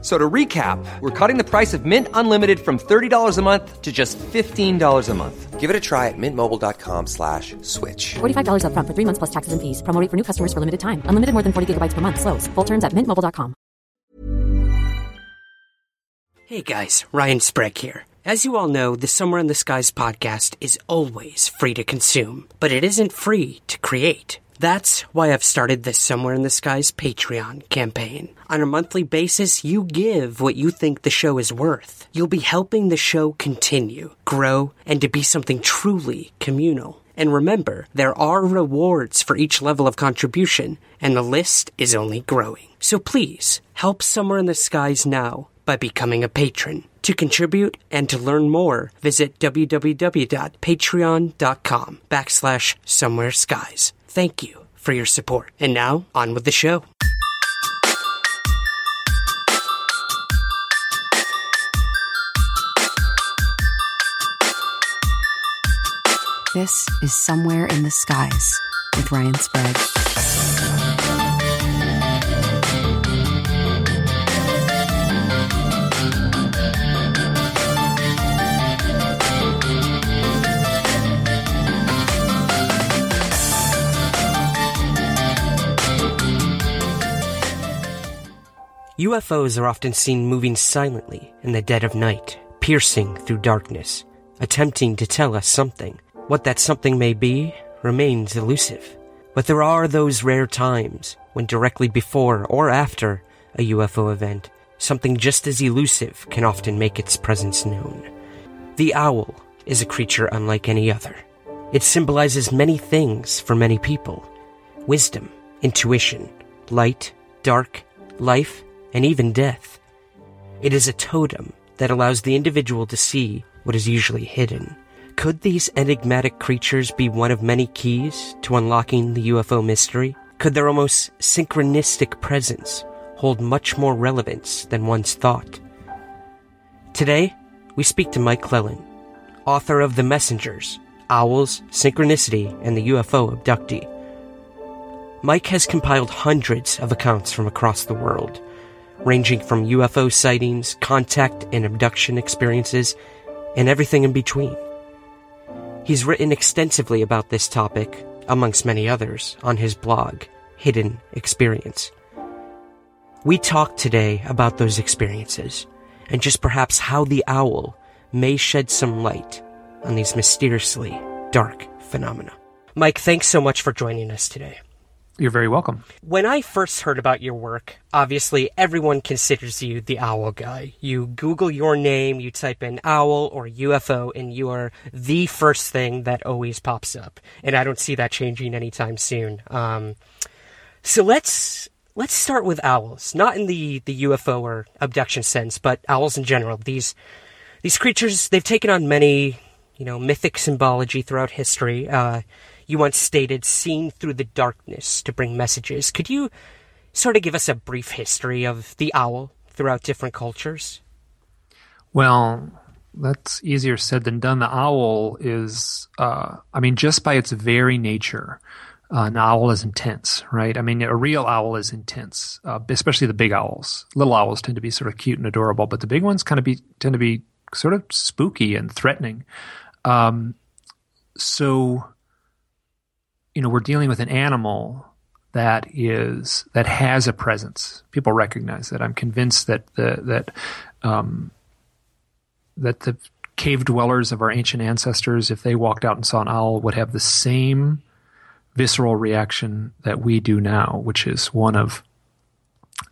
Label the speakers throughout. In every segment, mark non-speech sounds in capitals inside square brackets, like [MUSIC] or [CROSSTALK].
Speaker 1: F- So to recap, we're cutting the price of Mint Unlimited from $30 a month to just $15 a month.
Speaker 2: Give it a try at mintmobile.com slash switch.
Speaker 3: $45 upfront for three months plus taxes and fees. Promo rate for new customers for limited time. Unlimited more than 40 gigabytes per month. Slows. Full terms at mintmobile.com.
Speaker 4: Hey guys, Ryan Sprague here. As you all know, the Somewhere in the Skies podcast is always free to consume, but it isn't free to create. That's why I've started the Somewhere in the Skies Patreon campaign. On a monthly basis, you give what you think the show is worth. You'll be helping the show continue, grow, and to be something truly communal. And remember, there are rewards for each level of contribution, and the list is only growing. So please, help Somewhere in the Skies now by becoming a patron. To contribute and to learn more, visit www.patreon.com backslash somewhere skies. Thank you for your support. And now, on with the show.
Speaker 5: This is Somewhere in the Skies with Ryan Sprague.
Speaker 4: UFOs are often seen moving silently in the dead of night, piercing through darkness, attempting to tell us something. What that something may be remains elusive. But there are those rare times when directly before or after a UFO event, something just as elusive can often make its presence known. The owl is a creature unlike any other. It symbolizes many things for many people wisdom, intuition, light, dark, life, and even death. It is a totem that allows the individual to see what is usually hidden. Could these enigmatic creatures be one of many keys to unlocking the UFO mystery? Could their almost synchronistic presence hold much more relevance than once thought? Today, we speak to Mike Clelland, author of The Messengers, Owls, Synchronicity, and the UFO Abductee. Mike has compiled hundreds of accounts from across the world, ranging from UFO sightings, contact and abduction experiences, and everything in between. He's written extensively about this topic, amongst many others, on his blog, Hidden Experience. We talk today about those experiences, and just perhaps how the owl may shed some light on these mysteriously dark phenomena. Mike, thanks so much for joining us today.
Speaker 6: You're very welcome.
Speaker 4: When I first heard about your work, obviously everyone considers you the owl guy. You Google your name, you type in owl or UFO, and you are the first thing that always pops up. And I don't see that changing anytime soon. Um, so let's let's start with owls, not in the the UFO or abduction sense, but owls in general. These these creatures they've taken on many you know mythic symbology throughout history. Uh, you once stated seen through the darkness to bring messages. Could you sort of give us a brief history of the owl throughout different cultures?
Speaker 6: Well, that's easier said than done. The owl is, uh, I mean, just by its very nature, uh, an owl is intense, right? I mean, a real owl is intense, uh, especially the big owls. Little owls tend to be sort of cute and adorable, but the big ones kind of be tend to be sort of spooky and threatening. Um, so, you know, we're dealing with an animal that is that has a presence. People recognize that. I'm convinced that the that um, that the cave dwellers of our ancient ancestors, if they walked out and saw an owl, would have the same visceral reaction that we do now, which is one of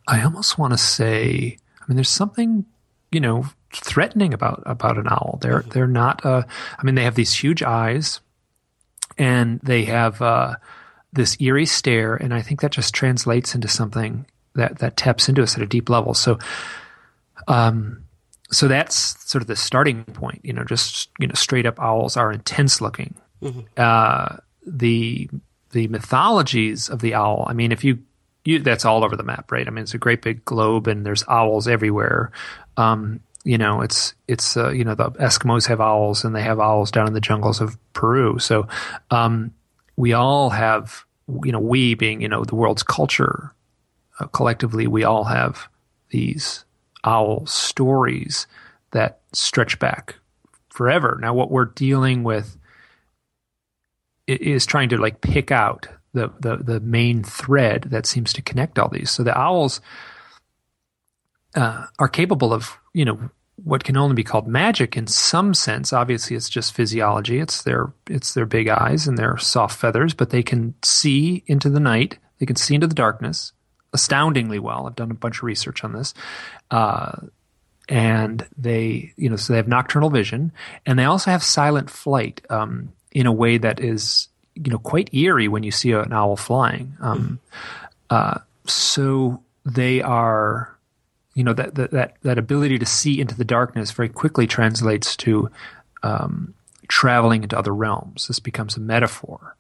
Speaker 6: I almost want to say, I mean, there's something, you know, threatening about about an owl. They're they're not. Uh, I mean, they have these huge eyes, and they have uh, this eerie stare, and I think that just translates into something that that taps into us at a deep level. So, um, so that's sort of the starting point. You know, just you know, straight up owls are intense looking. Uh, the the mythologies of the owl. I mean, if you you, that's all over the map, right? I mean, it's a great big globe, and there's owls everywhere. Um, you know, it's it's uh, you know the Eskimos have owls, and they have owls down in the jungles of Peru. So um, we all have, you know, we being you know the world's culture uh, collectively, we all have these owl stories that stretch back forever. Now, what we're dealing with is trying to like pick out the, the, the main thread that seems to connect all these. So the owls uh, are capable of, you know, what can only be called magic in some sense. Obviously, it's just physiology. It's their it's their big eyes and their soft feathers, but they can see into the night. They can see into the darkness astoundingly well. I've done a bunch of research on this. Uh, and they, you know, so they have nocturnal vision, and they also have silent flight um, in a way that is, you know, quite eerie when you see an owl flying. Um, uh, so they are, you know, that, that that that ability to see into the darkness very quickly translates to um, traveling into other realms. This becomes a metaphor.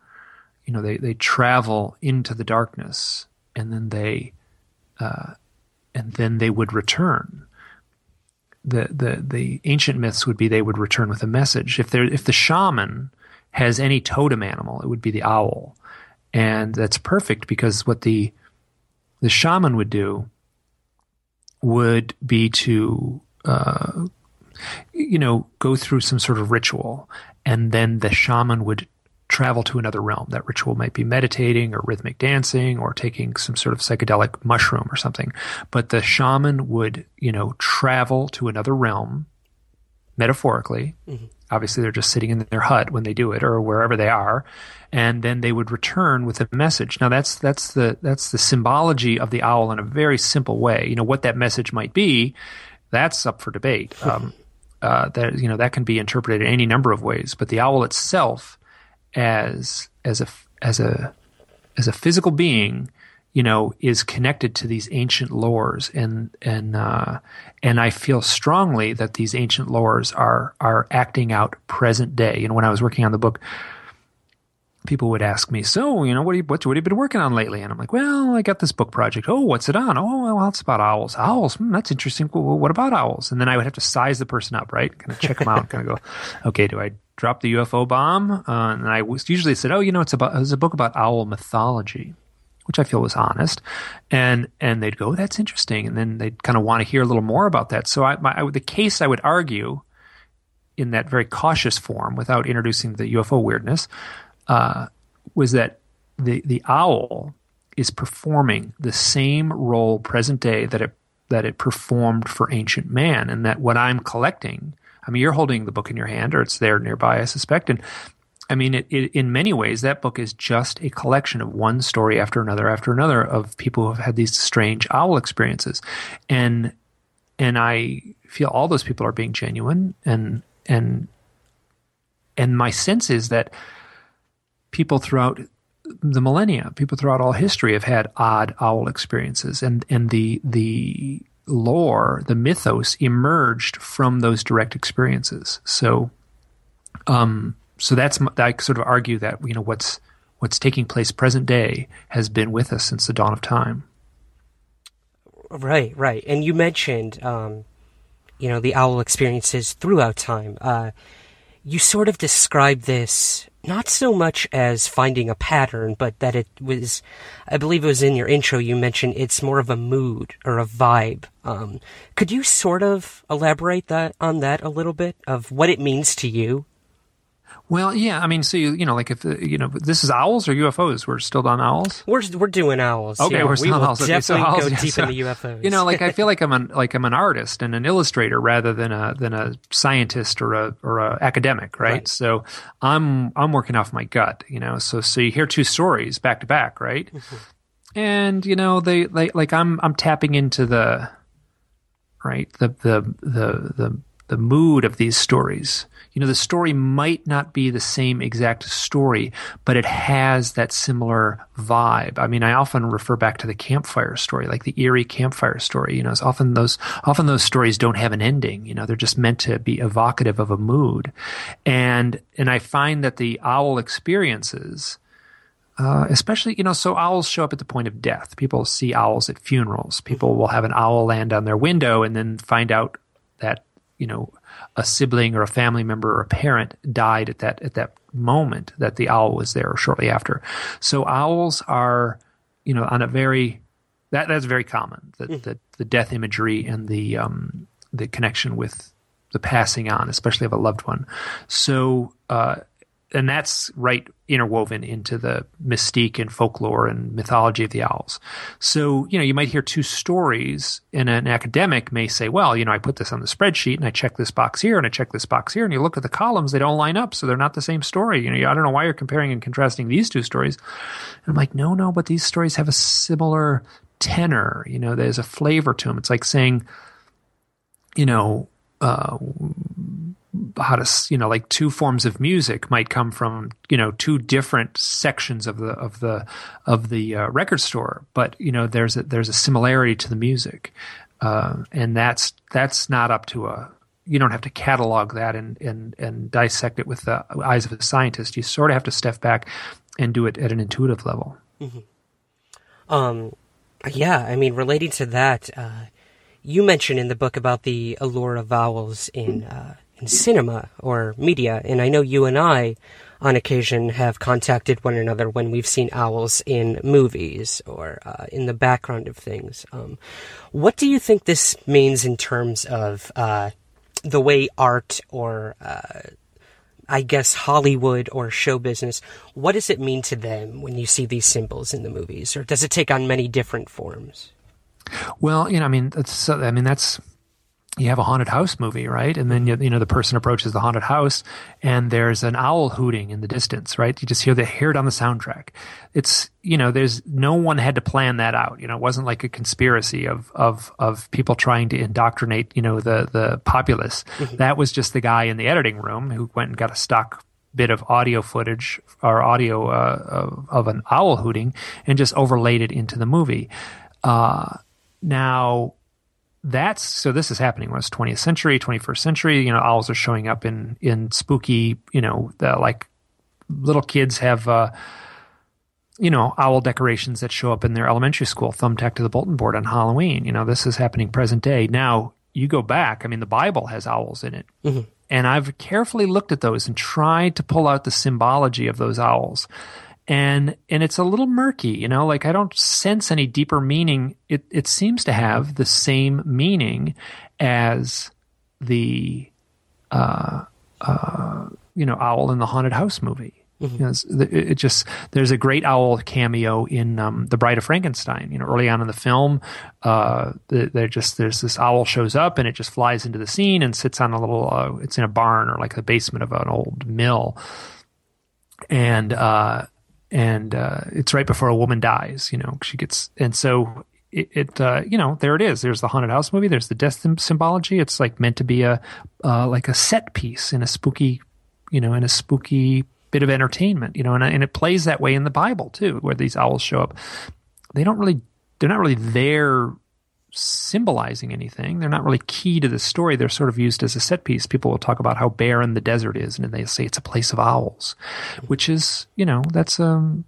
Speaker 6: You know, they they travel into the darkness, and then they, uh, and then they would return the, the, the ancient myths would be they would return with a message. If there, if the shaman has any totem animal, it would be the owl. And that's perfect because what the, the shaman would do would be to, uh, you know, go through some sort of ritual. And then the shaman would travel to another realm. That ritual might be meditating or rhythmic dancing or taking some sort of psychedelic mushroom or something. But the shaman would, you know, travel to another realm metaphorically. Mm-hmm. Obviously, they're just sitting in their hut when they do it or wherever they are. And then they would return with a message. Now that's, that's the, that's the symbology of the owl in a very simple way. You know, what that message might be, that's up for debate. [LAUGHS] Um, uh, that, you know, that can be interpreted in any number of ways, but the owl itself, as as a as a as a physical being, you know, is connected to these ancient lores, and and uh, and I feel strongly that these ancient lores are are acting out present day. You know, when I was working on the book, people would ask me, "So, you know, what, you, what, what have you been working on lately?" And I'm like, "Well, I got this book project. Oh, what's it on? Oh, well, it's about owls. Owls. Hmm, that's interesting. Well, what about owls?" And then I would have to size the person up, right? Kind of check them out. kind of go, "Okay, do I drop the UFO bomb, uh, and I usually said, "Oh, you know, it's about it's a book about owl mythology," which I feel was honest, and and they'd go, "That's interesting," and then they'd kind of want to hear a little more about that. So, I, my, I, the case I would argue in that very cautious form, without introducing the UFO weirdness, uh, was that the the owl is performing the same role present day that it that it performed for ancient man, and that what I'm collecting I mean, you're holding the book in your hand, or it's there nearby, I suspect. And I mean, it, it, in many ways, that book is just a collection of one story after another after another of people who have had these strange owl experiences, and and I feel all those people are being genuine, and and and my sense is that people throughout the millennia, people throughout all history have had odd owl experiences, and and the the lore, the mythos emerged from those direct experiences. So, um, so that's I sort of argue that you know what's what's taking place present day has been with us since the dawn of time.
Speaker 4: Right, right, and you mentioned, um, you know, the owl experiences throughout time. Uh, you sort of describe this not so much as finding a pattern, but that it was, I believe it was in your intro, you mentioned it's more of a mood or a vibe. Um, could you sort of elaborate that on that a little bit of what it means to you?
Speaker 6: Well, yeah, I mean, so you, you know, like if you know, this is owls or UFOs. We're still on owls.
Speaker 4: We're we're doing owls.
Speaker 6: Okay,
Speaker 4: yeah,
Speaker 6: we're still
Speaker 4: we
Speaker 6: on owls.
Speaker 4: Okay, definitely
Speaker 6: so owls,
Speaker 4: go [LAUGHS]
Speaker 6: yeah,
Speaker 4: deep
Speaker 6: so,
Speaker 4: into UFOs.
Speaker 6: You know, like I feel [LAUGHS] like I'm an like I'm an artist and an illustrator rather than a than a scientist or a or a academic, right? right? So I'm I'm working off my gut, you know. So so you hear two stories back to back, right? Mm-hmm. And you know, they like like I'm I'm tapping into the right the the the the the mood of these stories you know, the story might not be the same exact story, but it has that similar vibe. I mean, I often refer back to the campfire story, like the eerie campfire story. You know, it's often those often those stories don't have an ending. You know, they're just meant to be evocative of a mood, and and I find that the owl experiences uh, especially you know, so owls show up at the point of death. People see owls at funerals. People will have an owl land on their window and then find out that you know a sibling or a family member or a parent died at that at that moment that the owl was there or shortly after. So owls are you know on a very that that's very common the the, the death imagery and the um, the connection with the passing on, especially of a loved one. So, uh, and that's right interwoven into the mystique and folklore and mythology of the owls. So, you know, you might hear two stories, and an academic may say, well, you know, I put this on the spreadsheet and I check this box here and I check this box here, and you look at the columns, they don't line up, so they're not the same story. You know, I don't know why you're comparing and contrasting these two stories. And I'm like, no, no, but these stories have a similar tenor. You know, there's a flavor to them. It's like saying, you know, uh, how to you know like two forms of music might come from you know two different sections of the of the of the uh, record store. But you know there's a there's a similarity to the music. Uh, and that's that's not up to a you don't have to catalog that and and and dissect it with the eyes of a scientist. You sort of have to step back and do it at an intuitive level.
Speaker 4: Um, yeah, I mean, relating to that, uh, you mentioned in the book about the allure of vowels in uh, in cinema or media, and I know you and I, on occasion, have contacted one another when we've seen owls in movies or uh, in the background of things. Um, what do you think this means in terms of uh, the way art or uh, I guess Hollywood or show business, what does it mean to them when you see these symbols in the movies, or does it take on many different forms?
Speaker 6: Well, you know, I mean, that's, I mean, that's, you have a haunted house movie, right? And then, you, you know, the person approaches the haunted house and there's an owl hooting in the distance, right? You just hear the hear it on the soundtrack. It's, you know, there's no one had to plan that out. You know, it wasn't like a conspiracy of, of, of people trying to indoctrinate, you know, the, the populace. That was just the guy in the editing room who went and got a stock bit of audio footage or audio uh, of, of an owl hooting and just overlaid it into the movie. Uh, now, that's so this is happening when it's 20th century 21st century you know owls are showing up in in spooky you know the like little kids have uh you know owl decorations that show up in their elementary school thumbtack to the bulletin board on halloween. You know this is happening present day. Now you go back i mean the bible has owls in it. And i've carefully looked at those and tried to pull out the symbology of those owls and and it's a little murky you know like i don't sense any deeper meaning it it seems to have the same meaning as the uh uh you know owl in the haunted house movie You know, it it just there's a great owl cameo in um, the Bride of Frankenstein. You know, early on in the film, uh, the- they're just there's this owl shows up and it just flies into the scene and sits on a little. Uh, it's in a barn or like the basement of an old mill, and uh, and uh, it's right before a woman dies. You know, she gets and so it, it uh, you know there it is. There's the haunted house movie. There's the death symbology. It's like meant to be a uh, like a set piece in a spooky, you know, in a spooky bit of entertainment. You know, and and it plays that way in the Bible too, where these owls show up. They don't really. They're not really there symbolizing anything. They're not really key to the story. They're sort of used as a set piece. People will talk about how barren the desert is, and they say it's a place of owls, which is, you know, that's um,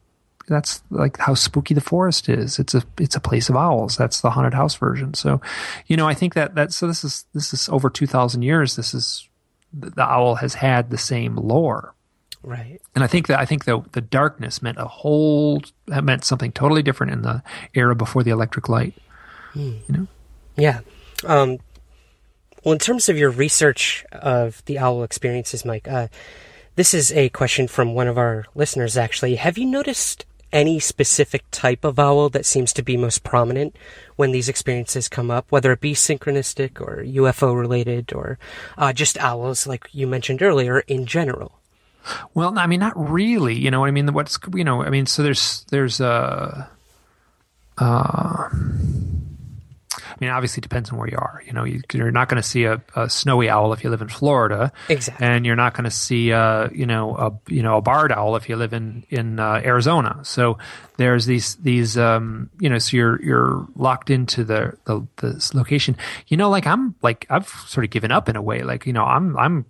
Speaker 6: that's like how spooky the forest is. It's a it's a place of owls. That's the haunted house version. So, you know, I think that that so this is this is over two thousand years. This is the, the owl has had the same lore.
Speaker 4: Right.
Speaker 6: And I think that I think the the darkness meant a whole that meant something totally different in the era before the electric light.
Speaker 4: Yeah. Um, well, in terms of your research of the owl experiences, Mike, uh, this is a question from one of our listeners, actually. Have you noticed any specific type of owl that seems to be most prominent when these experiences come up, whether it be synchronistic or UFO related or uh, just owls, like you mentioned earlier, in general?
Speaker 6: Well, I mean, not really. You know, what I mean, what's you know, I mean, so there's there's uh, uh, I mean, obviously, it depends on where you are. You know, you, you're not going to see a, a snowy owl if you live in Florida,
Speaker 4: Exactly.
Speaker 6: and you're not going to see a you know a you know a barred owl if you live in in uh, Arizona. So there's these these um you know so you're you're locked into the the this location. You know, like I'm like I've sort of given up in a way. Like you know, I'm I'm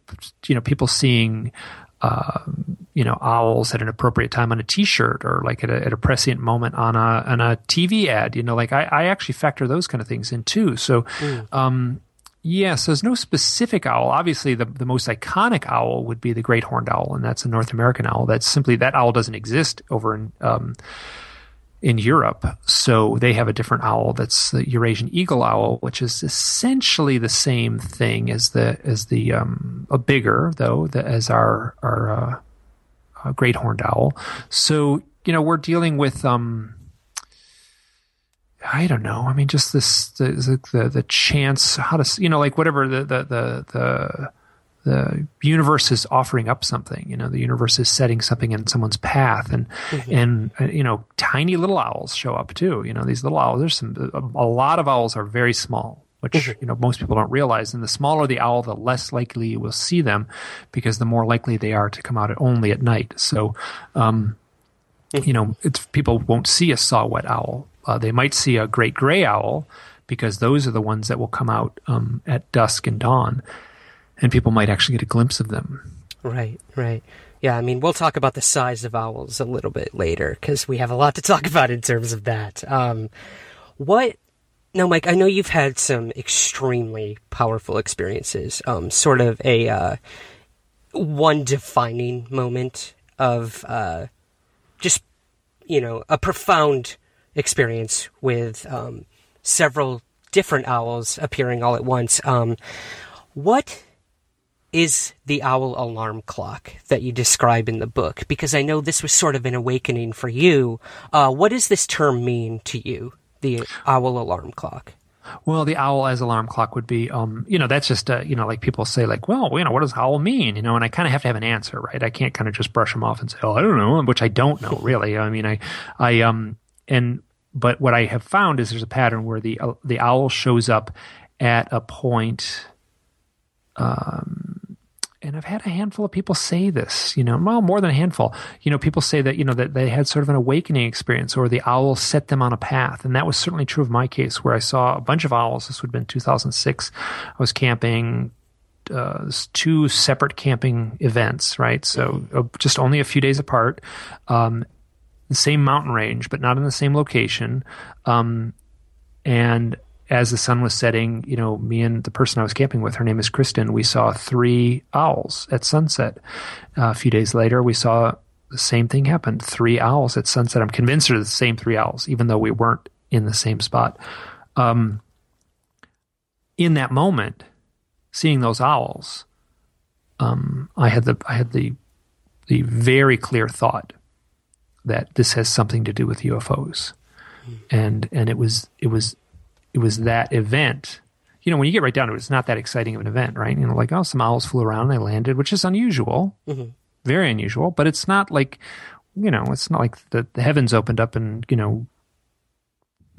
Speaker 6: you know people seeing uh, you know, owls at an appropriate time on a T-shirt or like at a, at a prescient moment on a on a TV ad. You know, like I, I actually factor those kind of things in too. So, um, yes, there's no specific owl. Obviously, the the most iconic owl would be the great horned owl, and that's a North American owl. That's simply that owl doesn't exist over in. Um, in Europe. So they have a different owl that's the Eurasian eagle owl, which is essentially the same thing as the as the um, a bigger though the, as our our uh, uh, great horned owl. So you know we're dealing with um, I don't know. I mean, just this the the, the chance how to you know like whatever the the the, the the universe is offering up something. You know, the universe is setting something in someone's path, and mm-hmm. and uh, you know, tiny little owls show up too. You know, these little owls. There's some a, a lot of owls are very small, which mm-hmm. you know most people don't realize. And the smaller the owl, the less likely you will see them, because the more likely they are to come out only at night. So, um, mm-hmm. you know, it's people won't see a saw-whet owl. Uh, they might see a great gray owl because those are the ones that will come out um, at dusk and dawn and people might actually get a glimpse of them.
Speaker 4: Right, right. Yeah, I mean, we'll talk about the size of owls a little bit later because we have a lot to talk about in terms of that. Um, what? Now, Mike, I know you've had some extremely powerful experiences. Um, sort of a uh, one defining moment of uh, just you know a profound experience with um, several different owls appearing all at once. Um, what is the owl alarm clock that you describe in the book? Because I know this was sort of an awakening for you. Uh, what does this term mean to you, the owl alarm clock?
Speaker 6: Well, the owl as alarm clock would be, um, you know, that's just, uh, you know, like people say, like, well, you know, what does owl mean? You know, and I kind of have to have an answer, right? I can't kind of just brush them off and say, oh, I don't know, which I don't know [LAUGHS] really. I mean, I, I, um, and, but what I have found is there's a pattern where the, uh, the owl shows up at a point, um, and I've had a handful of people say this, you know, well, more than a handful. You know, people say that, you know, that they had sort of an awakening experience or the owl set them on a path. And that was certainly true of my case where I saw a bunch of owls. This would have been 2006. I was camping, uh, two separate camping events, right? So uh, just only a few days apart. Um, the same mountain range, but not in the same location. Um, and as the sun was setting, you know, me and the person I was camping with, her name is Kristen, we saw three owls at sunset. Uh, a few days later, we saw the same thing happen three owls at sunset. I'm convinced they're the same three owls, even though we weren't in the same spot. Um, in that moment, seeing those owls, um, I had the I had the the very clear thought that this has something to do with UFOs, and and it was it was it was that event. You know, when you get right down to it, it's not that exciting of an event, right? You know, like, oh, some owls flew around, and they landed, which is unusual, mm-hmm. very unusual, but it's not like, you know, it's not like the, the heavens opened up and, you know,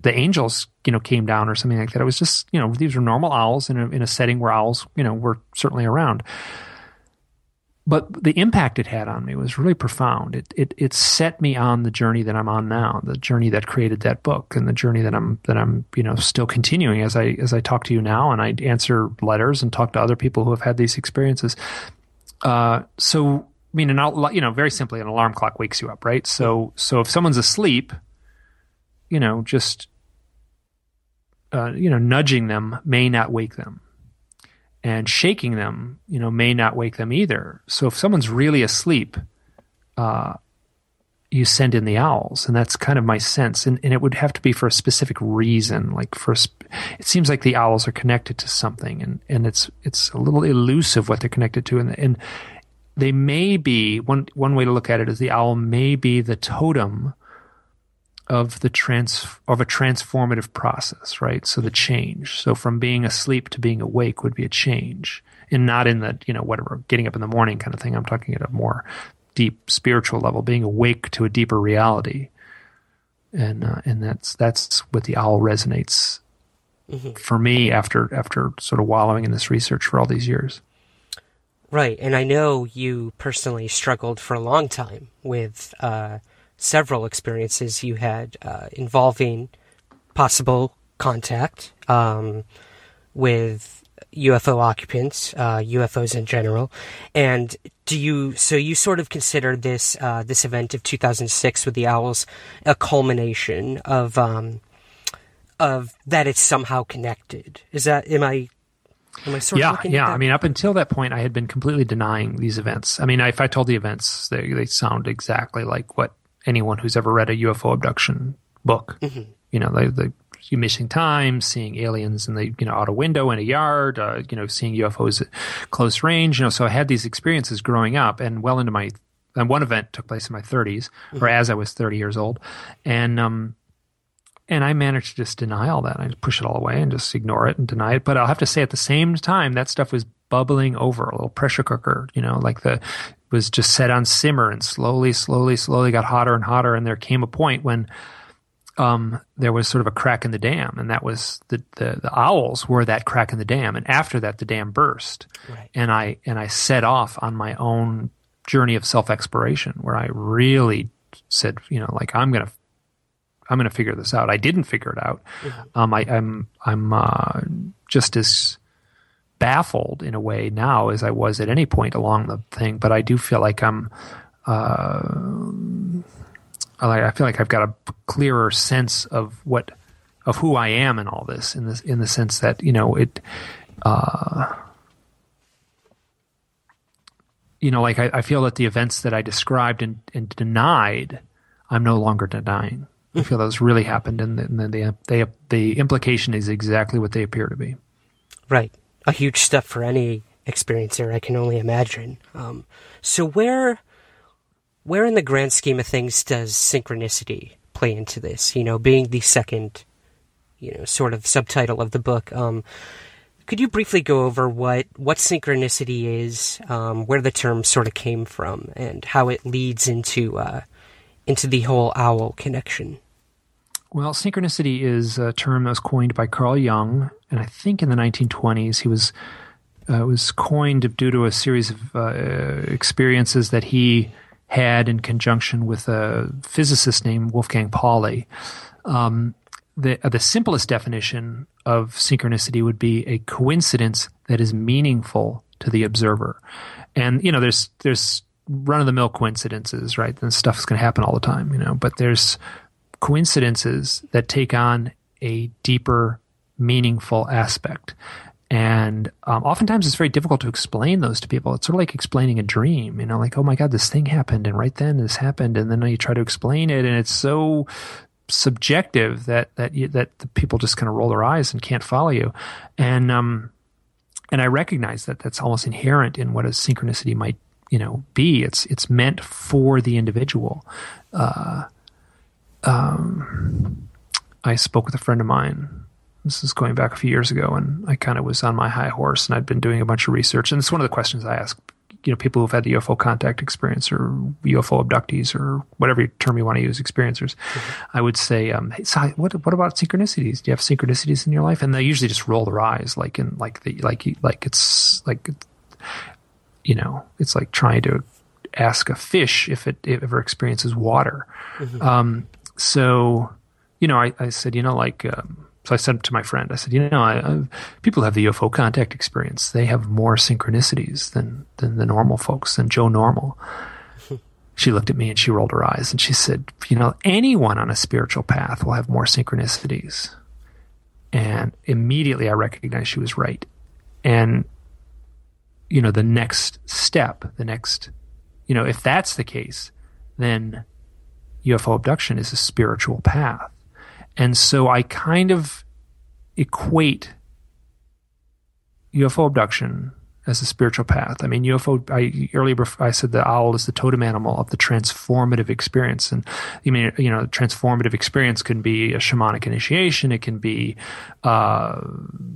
Speaker 6: the angels, you know, came down or something like that. It was just, you know, these were normal owls in a, in a setting where owls, you know, were certainly around but the impact it had on me was really profound. It, it it set me on the journey that I'm on now, the journey that created that book, and the journey that I'm that I'm you know still continuing as I as I talk to you now, and I answer letters and talk to other people who have had these experiences. Uh, so I mean, an you know, very simply, an alarm clock wakes you up, right? So so if someone's asleep, you know, just uh, you know, nudging them may not wake them and shaking them, you know, may not wake them either. So if someone's really asleep, uh, you send in the owls, and that's kind of my sense. And, and it would have to be for a specific reason. Like for, sp- it seems like the owls are connected to something, and, and it's it's a little elusive what they're connected to, and and they may be one one way to look at it is the owl may be the totem of the trans of a transformative process, right? So the change. So from being asleep to being awake would be a change, and not in the you know whatever getting up in the morning kind of thing. I'm talking at a more deep spiritual level, being awake to a deeper reality, and uh, and that's that's what the owl resonates mm-hmm. for me after after sort of wallowing in this research for all these years.
Speaker 4: Right, and I know you personally struggled for a long time with. Uh, several experiences you had uh, involving possible contact um, with UFO occupants, uh, UFOs in general, and do you? So you sort of consider this uh, this event of 2006 with the owls a culmination of um, of that it's somehow connected. Is that am I? Am I sort
Speaker 6: yeah, yeah. I mean, up until that point, I had been completely denying these events. I mean, if I told the events, they they sound exactly like what anyone who's ever read a UFO abduction book.
Speaker 4: Mm-hmm.
Speaker 6: You know, the the you missing time, seeing aliens in the you know out a window in a yard, uh, you know, seeing UFOs at close range. You know, so I had these experiences growing up, and well into my and one event took place in my 30s, or as I was 30 years old, and um, and I managed to just deny all that. I just push it all away and just ignore it and deny it. But I'll have to say, at the same time, that stuff was bubbling over, a little pressure cooker. You know, like the was just set on simmer and slowly, slowly, slowly got hotter and hotter. And there came a point when um, there was sort of a crack in the dam, and that was the, the the owls were that crack in the dam. And after that, the dam burst,
Speaker 4: Right.
Speaker 6: and I and I set off on my own journey of self exploration, where I really said, you know, like I'm gonna I'm going to figure this out. I didn't figure it out. Um, I, I'm I'm uh, just as baffled in a way now as I was at any point along the thing. But I do feel like I'm. Uh, I feel like I've got a clearer sense of what of who I am in all this. In this, in the sense that you know it. Uh, you know, like I, I feel that the events that I described and, and denied, I'm no longer denying. I feel those really happened, and, the, and the, the, the implication is exactly what they appear to be.
Speaker 4: Right. A huge step for any experiencer, I can only imagine. Um, so where, where in the grand scheme of things does synchronicity play into this? You know, being the second, you know, sort of subtitle of the book. Um, could you briefly go over what, what synchronicity is, um, where the term sort of came from, and how it leads into, uh, into the whole owl connection?
Speaker 6: Well, synchronicity is a term that was coined by Carl Jung, and I think in the 1920s he was uh, was coined due to a series of uh, experiences that he had in conjunction with a physicist named Wolfgang Pauli. Um, the uh, the simplest definition of synchronicity would be a coincidence that is meaningful to the observer, and you know there's there's run of the mill coincidences, right? And stuff's going to happen all the time, you know. But there's coincidences that take on a deeper, meaningful aspect. And um, oftentimes it's very difficult to explain those to people. It's sort of like explaining a dream, you know, like, oh my God, this thing happened, and right then this happened. And then you try to explain it, and it's so subjective that that you, that the people just kind of roll their eyes and can't follow you. And um, and I recognize that that's almost inherent in what a synchronicity might you know be. It's it's meant for the individual. Uh, um, I spoke with a friend of mine. This is going back a few years ago, and I kind of was on my high horse, and I'd been doing a bunch of research. And it's one of the questions I ask, you know, people who've had the UFO contact experience or UFO abductees or whatever term you want to use, experiencers. I would say, um, hey, so what what about synchronicities? Do you have synchronicities in your life? And they usually just roll their eyes, like in like the like like it's like you know, it's like trying to ask a fish if it, if it ever experiences water. Um, so, you know, I, I said, you know, like, um, so I said to my friend, I said, you know, I, I, people have the UFO contact experience. They have more synchronicities than than the normal folks, than Joe Normal. [LAUGHS] she looked at me and she rolled her eyes and she said, you know, anyone on a spiritual path will have more synchronicities. And immediately I recognized she was right. And you know, the next step, the next, you know, if that's the case, then UFO abduction is a spiritual path. And so I kind of equate UFO abduction as a spiritual path. I mean, UFO, I earlier I said the owl is the totem animal of the transformative experience. And I mean, you know, transformative experience can be a shamanic initiation. It can be uh,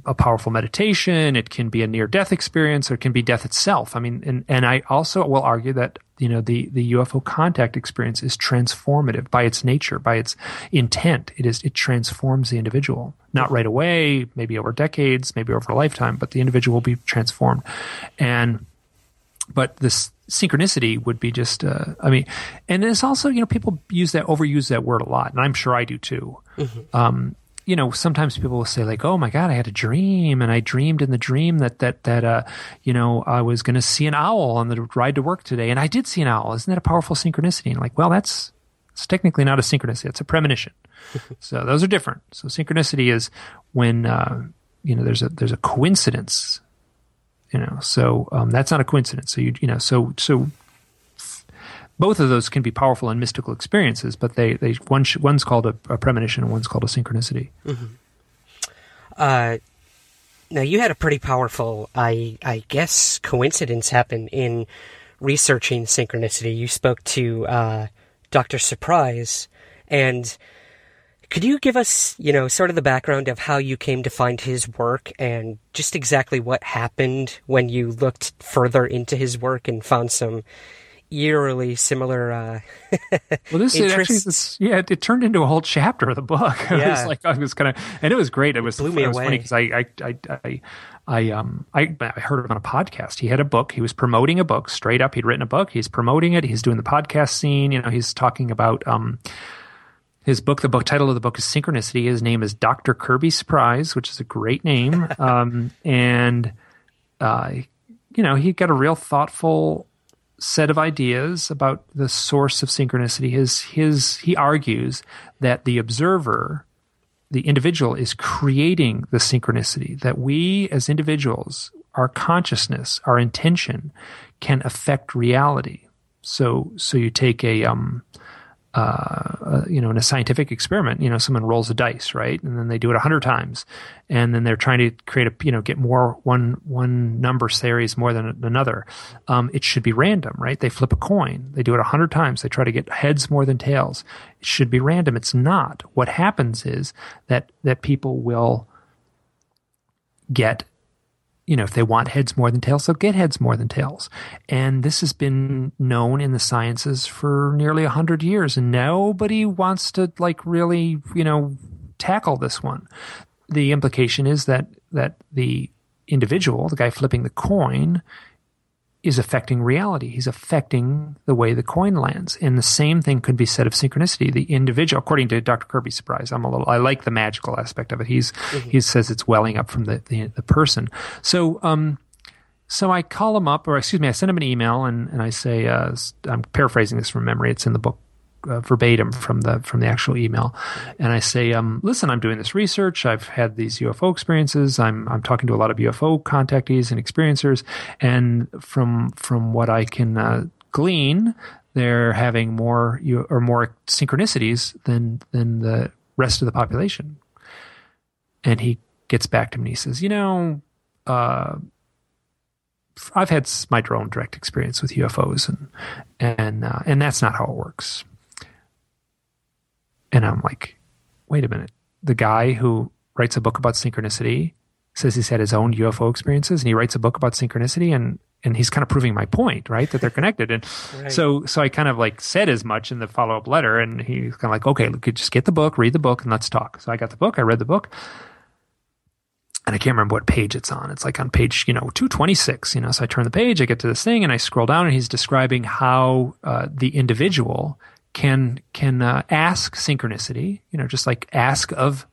Speaker 6: a powerful meditation. It can be a near death experience or it can be death itself. I mean, and, and I also will argue that, you know, the, the UFO contact experience is transformative by its nature, by its intent. It is, it transforms the individual. Not right away, maybe over decades, maybe over a lifetime, but the individual will be transformed. And, but this synchronicity would be just, uh, I mean, and it's also, you know, people use that, overuse that word a lot, and I'm sure I do too. Um, you know, sometimes people will say like, "Oh my God, I had a dream, and I dreamed in the dream that that that uh, you know, I was going to see an owl on the ride to work today, and I did see an owl. Isn't that a powerful synchronicity?" And like, well, that's it's technically not a synchronicity; it's a premonition. [LAUGHS] so those are different. So synchronicity is when uh, you know there's a there's a coincidence. You know, so um, that's not a coincidence. So you you know, so so both of those can be powerful and mystical experiences, but they, they one sh- one's called a, a, premonition and one's called a synchronicity.
Speaker 4: Mm-hmm. Uh, now you had a pretty powerful, I I guess, coincidence happen in researching synchronicity. You spoke to uh, Doctor Surprise, and could you give us, you know, sort of the background of how you came to find his work and just exactly what happened when you looked further into his work and found some eerily similar. Uh, [LAUGHS]
Speaker 6: well, this actually, this, yeah, it, it, turned into a whole chapter of the book. Yeah. [LAUGHS] it was like I was kind of, and it was great. It was
Speaker 4: blew me
Speaker 6: it
Speaker 4: was
Speaker 6: away because I, I, I, I, I, um, I, I heard him on a podcast. He had a book. He was promoting a book straight up. He'd written a book. He's promoting it. He's doing the podcast scene. You know, he's talking about um, his book. The book title of the book is Synchronicity. His name is Doctor Kirby Surprise, which is a great name. [LAUGHS] um, and, uh, you know, he got a real thoughtful set of ideas about the source of synchronicity. His his he argues that the observer, the individual, is creating the synchronicity. That we as individuals, our consciousness, our intention, can affect reality. So so you take a um uh, uh, you know, in a scientific experiment, you know, someone rolls a dice, right, and then they do it a hundred times, and then they're trying to create a, you know, get more one one number series more than another. Um, it should be random, right? They flip a coin, they do it a hundred times, they try to get heads more than tails. It should be random. It's not. What happens is that that people will get you know, if they want heads more than tails, they'll get heads more than tails. And this has been known in the sciences for nearly a hundred years, and nobody wants to like really, you know, tackle this one. The implication is that that the individual, the guy flipping the coin, is affecting reality. He's affecting the way the coin lands. And the same thing could be said of synchronicity. The individual, according to Dr. Kirby Surprise, I'm a little, I like the magical aspect of it. He's, mm-hmm. he says it's welling up from the, the, the person. So, um, so I call him up, or excuse me, I send him an email and, and I say, uh, I'm paraphrasing this from memory. It's in the book uh, verbatim from the from the actual email, and I say, um, "Listen, I'm doing this research. I've had these UFO experiences. I'm I'm talking to a lot of UFO contactees and experiencers, and from from what I can uh, glean, they're having more or more synchronicities than than the rest of the population." And he gets back to me and he says, "You know." Uh, I've had my own direct experience with UFOs, and and uh, and that's not how it works. And I'm like, wait a minute. The guy who writes a book about synchronicity says he's had his own UFO experiences and he writes a book about synchronicity and and he's kind of proving my point, right? That they're connected. And right. so so I kind of like said as much in the follow-up letter and he's kind of like, okay, look, just get the book, read the book and let's talk. So I got the book, I read the book. And I can't remember what page it's on. It's like on page, you know, 226, you know. So I turn the page, I get to this thing and I scroll down and he's describing how uh, the individual can can uh, ask synchronicity, you know, just like ask of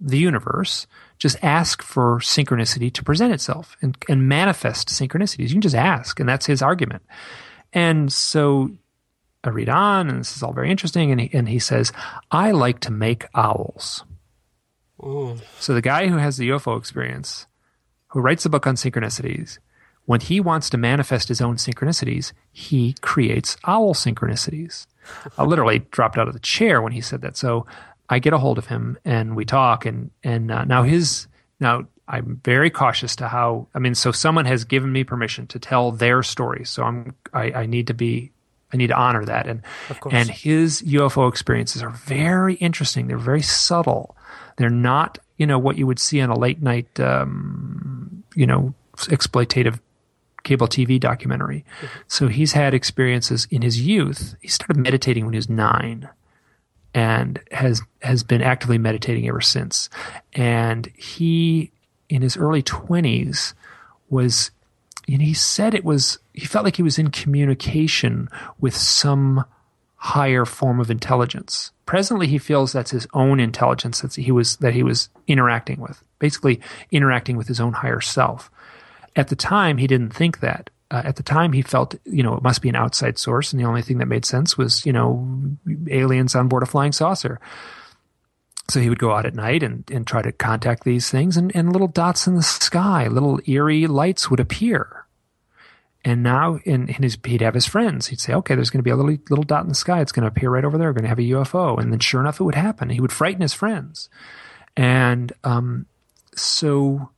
Speaker 6: the universe, just ask for synchronicity to present itself and, and manifest synchronicities. You can just ask, and that's his argument. And so I read on, and this is all very interesting. And he, and he says, I like to make owls. Ooh. So the guy who has the UFO experience, who writes the book on synchronicities, when he wants to manifest his own synchronicities, he creates owl synchronicities. I literally dropped out of the chair when he said that. So I get a hold of him and we talk. And and uh, now his now I'm very cautious to how I mean. So someone has given me permission to tell their story. So I'm I, I need to be I need to honor that. And and his UFO experiences are very interesting. They're very subtle. They're not you know what you would see on a late night um, you know exploitative cable TV documentary. Mm-hmm. So he's had experiences in his youth. He started meditating when he was nine and has has been actively meditating ever since. And he in his early twenties was you know, he said it was he felt like he was in communication with some higher form of intelligence. Presently, he feels that's his own intelligence that he was that he was interacting with, basically interacting with his own higher self. At the time, he didn't think that. Uh, at the time, he felt you know it must be an outside source, and the only thing that made sense was you know aliens on board a flying saucer. So he would go out at night and, and try to contact these things, and, and little dots in the sky, little eerie lights would appear and now in, in his, he'd have his friends. He'd say, okay, there's going to be a little, little dot in the sky. It's going to appear right over there. We're going to have a UFO. And then sure enough, it would happen. He would frighten his friends. And, um, so,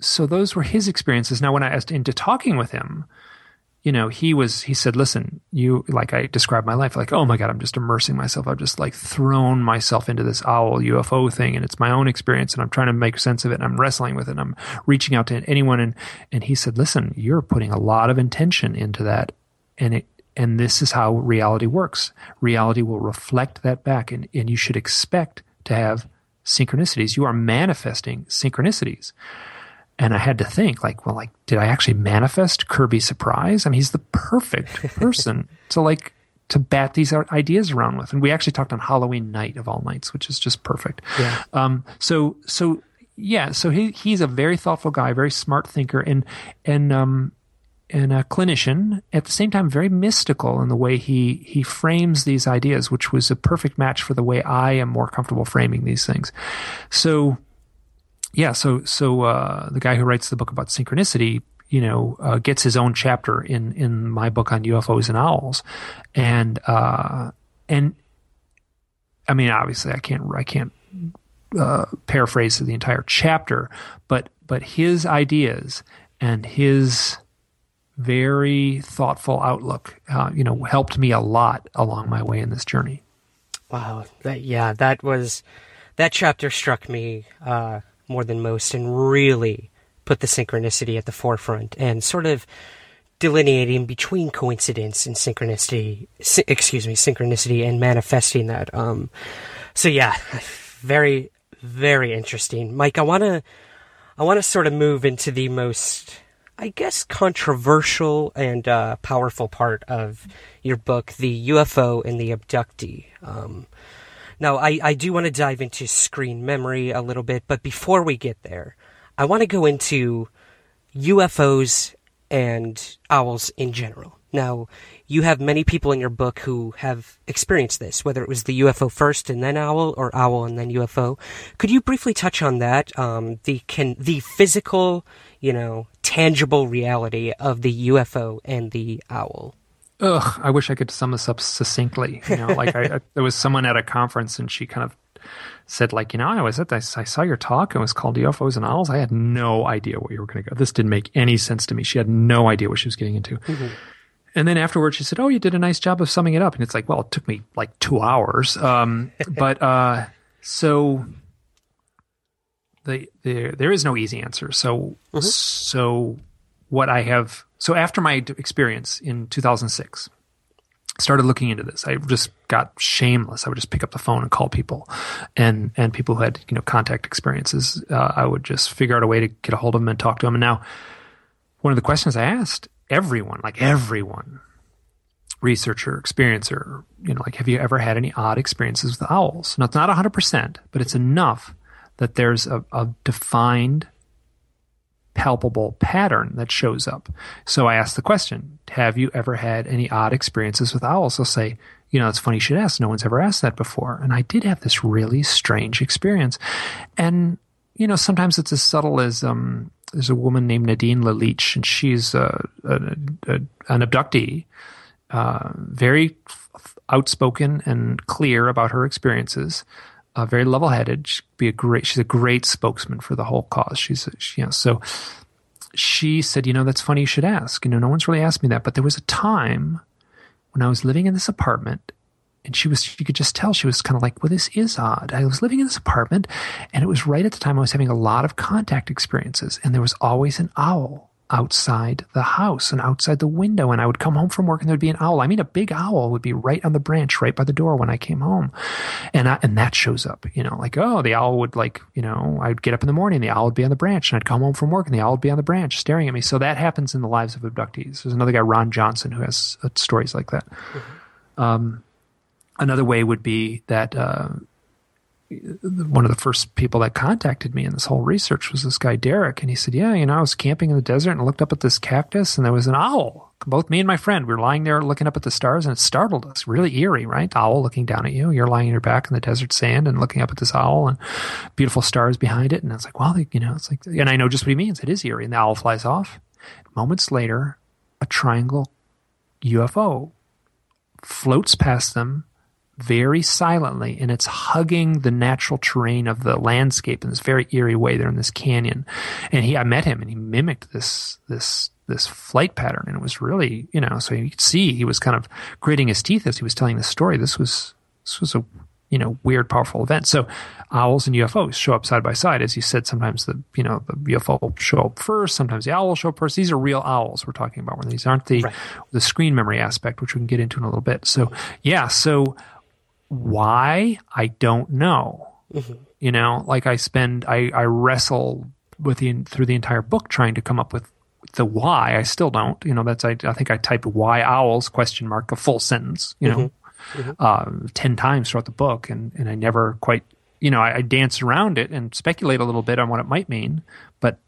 Speaker 6: so those were his experiences. Now, when I asked into talking with him, you know, he was, he said, listen, you, like I described my life, like, oh my God, I'm just immersing myself. I've just like thrown myself into this owl UFO thing and it's my own experience and I'm trying to make sense of it and I'm wrestling with it and I'm reaching out to anyone. And, and he said, listen, you're putting a lot of intention into that. And it, and this is how reality works. Reality will reflect that back and, and you should expect to have synchronicities. You are manifesting synchronicities. And I had to think, like, well, like, did I actually manifest Kirby Surprise? I mean, he's the perfect [LAUGHS] person to like to bat these ideas around with. And we actually talked on Halloween night of all nights, which is just perfect.
Speaker 4: Yeah.
Speaker 6: Um, so, so yeah, so he, he's a very thoughtful guy, very smart thinker and, and, um, and a clinician at the same time, very mystical in the way he, he frames these ideas, which was a perfect match for the way I am more comfortable framing these things. So, yeah, so so uh, the guy who writes the book about synchronicity, you know, uh, gets his own chapter in in my book on UFOs and owls, and uh, and I mean, obviously, I can't I can't uh, paraphrase the entire chapter, but but his ideas and his very thoughtful outlook, uh, you know, helped me a lot along my way in this journey.
Speaker 4: Wow, that, yeah, that was that chapter struck me uh, more than most and really put the synchronicity at the forefront and sort of delineating between coincidence and synchronicity sy- excuse me synchronicity and manifesting that um so yeah [LAUGHS] very very interesting. Mike i want to i want to sort of move into the most i guess controversial and uh, powerful part of your book the ufo and the abductee um, now, I, I do want to dive into screen memory a little bit, but before we get there, I want to go into UFOs and owls in general. Now, you have many people in your book who have experienced this, whether it was the UFO first and then owl, or owl and then UFO. Could you briefly touch on that? Um, the can the physical, you know, tangible reality of the UFO and the owl.
Speaker 6: Ugh, I wish I could sum this up succinctly. You know, like I, [LAUGHS] I, there was someone at a conference and she kind of said, like, you know, I was at this, I saw your talk. It was called UFOs and Owls. I had no idea where you were going to go. This didn't make any sense to me. She had no idea what she was getting into. Mm-hmm. And then afterwards, she said, "Oh, you did a nice job of summing it up." And it's like, well, it took me like two hours. Um, [LAUGHS] but uh, so the, the there is no easy answer. So mm-hmm. so what I have so after my experience in 2006, started looking into this. I just got shameless. I would just pick up the phone and call people, and and people who had you know contact experiences. Uh, I would just figure out a way to get a hold of them and talk to them. And now, one of the questions I asked everyone, like everyone, researcher, experiencer, you know, like, have you ever had any odd experiences with owls? Now, it's not 100%, but it's enough that there's a, a defined palpable pattern that shows up. So I ask the question, have you ever had any odd experiences with owls? They'll say, you know, it's funny you should ask. No one's ever asked that before. And I did have this really strange experience. And, you know, sometimes it's as subtle as, um, there's a woman named Nadine Lalich, and she's a, a, a, an abductee, uh, very outspoken and clear about her experiences uh, very level headed. Be a great. She's a great spokesman for the whole cause. She's she, you know so. She said, "You know, that's funny. You should ask. You know, no one's really asked me that, but there was a time when I was living in this apartment." And she was, you could just tell she was kind of like, well, this is odd. I was living in this apartment and it was right at the time I was having a lot of contact experiences and there was always an owl outside the house and outside the window. And I would come home from work and there'd be an owl. I mean, a big owl would be right on the branch, right by the door when I came home. And I, and that shows up, you know, like, oh, the owl would like, you know, I'd get up in the morning, the owl would be on the branch and I'd come home from work and the owl would be on the branch staring at me. So that happens in the lives of abductees. There's another guy, Ron Johnson, who has uh, stories like that. Mm-hmm. Um, another way would be that uh, one of the first people that contacted me in this whole research was this guy Derek, and he said, "Yeah, you know, I was camping in the desert and looked up at this cactus, and there was an owl. Both me and my friend, we were lying there looking up at the stars, and it startled us. Really eerie, right? Owl looking down at you. You're lying on your back in the desert sand and looking up at this owl, and beautiful stars behind it. And I was like, well, you know, it's like, and I know just what he means. It is eerie. And the owl flies off. Moments later, a triangle UFO floats past them very silently and it's hugging the natural terrain of the landscape in this very eerie way. They're in this canyon. And he I met him and he mimicked this this this flight pattern and it was really, you know, so you could see he was kind of gritting his teeth as he was telling the story. This was this was a you know, weird, powerful event. So owls and UFOs show up side by side. As you said, sometimes the, you know, the UFO will show up first. Sometimes the owl will show up first. These are real owls we're talking about. These aren't the, right. the screen memory aspect, which we can get into in a little bit. So yeah. So why? I don't know. Mm-hmm. You know, like I spend, I, I wrestle with the, through the entire book trying to come up with the why. I still don't, you know, that's, I, I think I typed why owls question mark a full sentence, you know, mm-hmm mm-hmm. uh, 10 times throughout the book. And, and I never quite, you know, I, I dance around it and speculate a little bit on what it might mean, but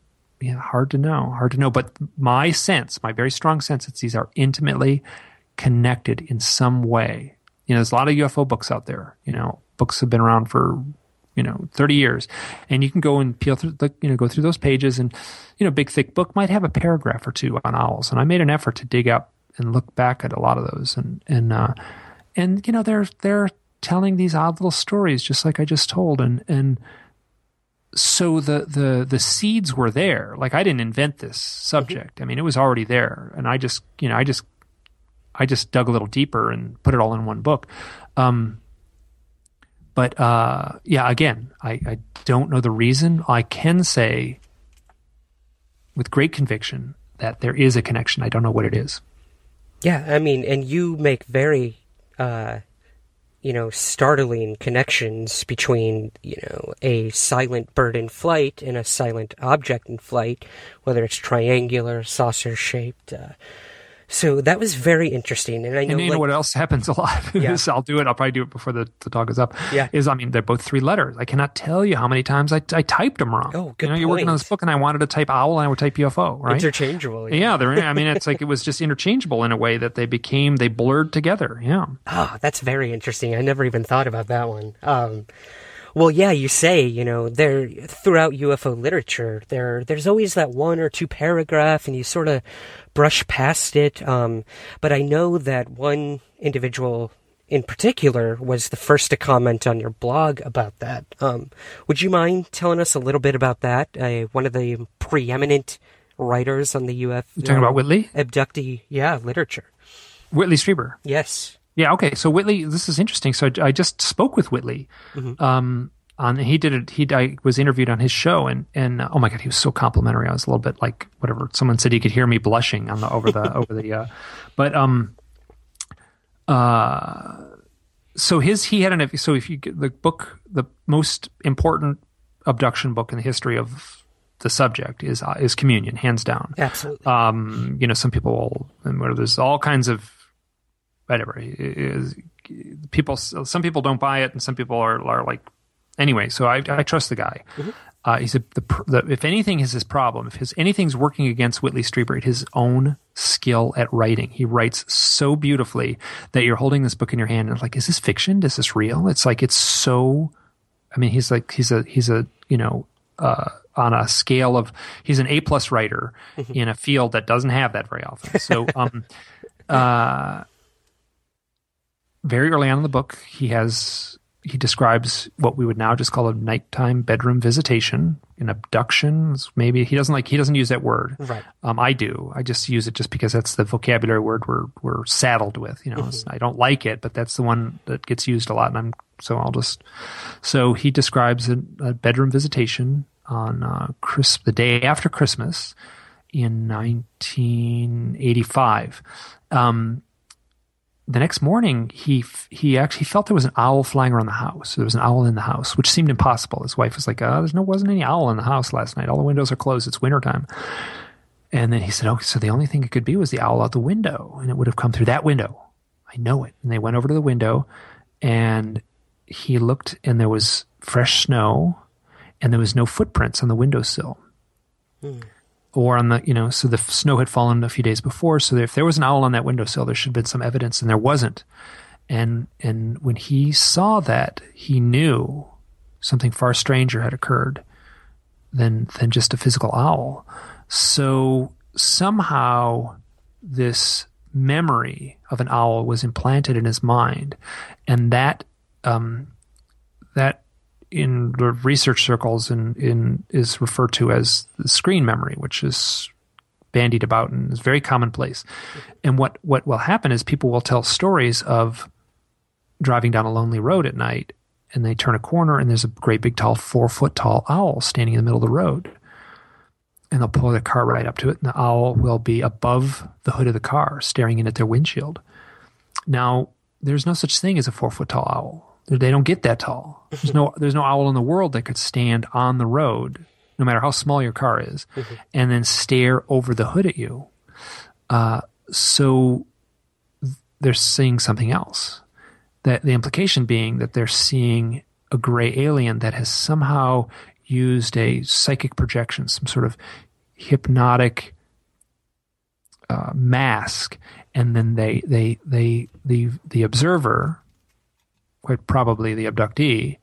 Speaker 6: yeah, hard to know, hard to know. But my sense, my very strong sense, is these are intimately connected in some way. You know, there's a lot of UFO books out there. You know, books have been around for you know 30 years, and you can go and peel through, the, you know, go through those pages, and you know, big thick book might have a paragraph or two on owls. And I made an effort to dig up and look back at a lot of those, and and uh, and you know they're they're telling these odd little stories just like I just told and and so the the the seeds were there like I didn't invent this subject mm-hmm. I mean it was already there and I just you know I just I just dug a little deeper and put it all in one book. Um but uh yeah again I I don't know the reason. I can say with great conviction that there is a connection. I don't know what it is.
Speaker 4: Yeah I mean and you make very uh, you know, startling connections between, you know, a silent bird in flight and a silent object in flight, whether it's triangular, saucer shaped, uh, so that was very interesting. And I know,
Speaker 6: and you
Speaker 4: like,
Speaker 6: know what else happens a lot? [LAUGHS] Yeah. I'll do it. I'll probably do it before the, the talk is up.
Speaker 4: Yeah.
Speaker 6: Is, I mean, they're both three letters. I cannot tell you how many times I, I typed them wrong.
Speaker 4: Oh, good
Speaker 6: You know,
Speaker 4: point.
Speaker 6: you're working on this book and I wanted to type owl and I would type UFO, right?
Speaker 4: Interchangeable.
Speaker 6: Yeah. yeah they're, I mean, it's like [LAUGHS] it was just interchangeable in a way that they became, they blurred together. Yeah.
Speaker 4: Oh, that's very interesting. I never even thought about that one. Um, well, yeah, you say, you know, there throughout UFO literature, there there's always that one or two paragraph, and you sort of brush past it. Um, but I know that one individual in particular was the first to comment on your blog about that. Um, would you mind telling us a little bit about that? Uh, one of the preeminent writers on the UFO.
Speaker 6: You're talking about Whitley?
Speaker 4: Abductee, yeah, literature.
Speaker 6: Whitley Strieber.
Speaker 4: Yes.
Speaker 6: Yeah. Okay. So Whitley, this is interesting. So I, I just spoke with Whitley. Mm-hmm. Um, on he did it. He I was interviewed on his show, and and uh, oh my god, he was so complimentary. I was a little bit like whatever. Someone said he could hear me blushing on the over the [LAUGHS] over the. Uh, but um, uh, so his he had an so if you get the book the most important abduction book in the history of the subject is uh, is communion hands down
Speaker 4: absolutely
Speaker 6: um you know some people and will there's all kinds of whatever is people some people don't buy it and some people are, are like anyway so i, I trust the guy mm-hmm. uh, he said the, the, if anything is his problem if his anything's working against whitley strieber it's his own skill at writing he writes so beautifully that you're holding this book in your hand and like is this fiction is this real it's like it's so i mean he's like he's a he's a you know uh, on a scale of he's an A plus writer mm-hmm. in a field that doesn't have that very often. So [LAUGHS] um, uh, very early on in the book, he has he describes what we would now just call a nighttime bedroom visitation, an abduction. Maybe he doesn't like he doesn't use that word.
Speaker 4: Right.
Speaker 6: Um, I do. I just use it just because that's the vocabulary word we're we're saddled with. You know, mm-hmm. I don't like it, but that's the one that gets used a lot, and I'm so I'll just. So he describes a, a bedroom visitation on uh, Chris the day after Christmas in 1985. Um, the next morning, he he actually felt there was an owl flying around the house. There was an owl in the house, which seemed impossible. His wife was like, uh, "Oh, there's no wasn't any owl in the house last night. All the windows are closed. It's wintertime." And then he said, "Okay, so the only thing it could be was the owl out the window, and it would have come through that window." I know it. And they went over to the window and he looked and there was fresh snow and there was no footprints on the windowsill. Hmm. Or on the, you know, so the snow had fallen a few days before. So if there was an owl on that windowsill, there should have been some evidence, and there wasn't. And and when he saw that, he knew something far stranger had occurred than than just a physical owl. So somehow this memory of an owl was implanted in his mind, and that um, that in the research circles in, in is referred to as the screen memory, which is bandied about and is very commonplace. And what what will happen is people will tell stories of driving down a lonely road at night and they turn a corner and there's a great big tall four foot tall owl standing in the middle of the road. And they'll pull their car right up to it and the owl will be above the hood of the car staring in at their windshield. Now there's no such thing as a four foot tall owl they don't get that tall. [LAUGHS] There's no there's no owl in the world that could stand on the road no matter how small your car is [LAUGHS] and then stare over the hood at you. Uh, so they're seeing something else. That the implication being that they're seeing a gray alien that has somehow used a psychic projection, some sort of hypnotic uh, mask, and then they they they the the observer, quite probably the abductee,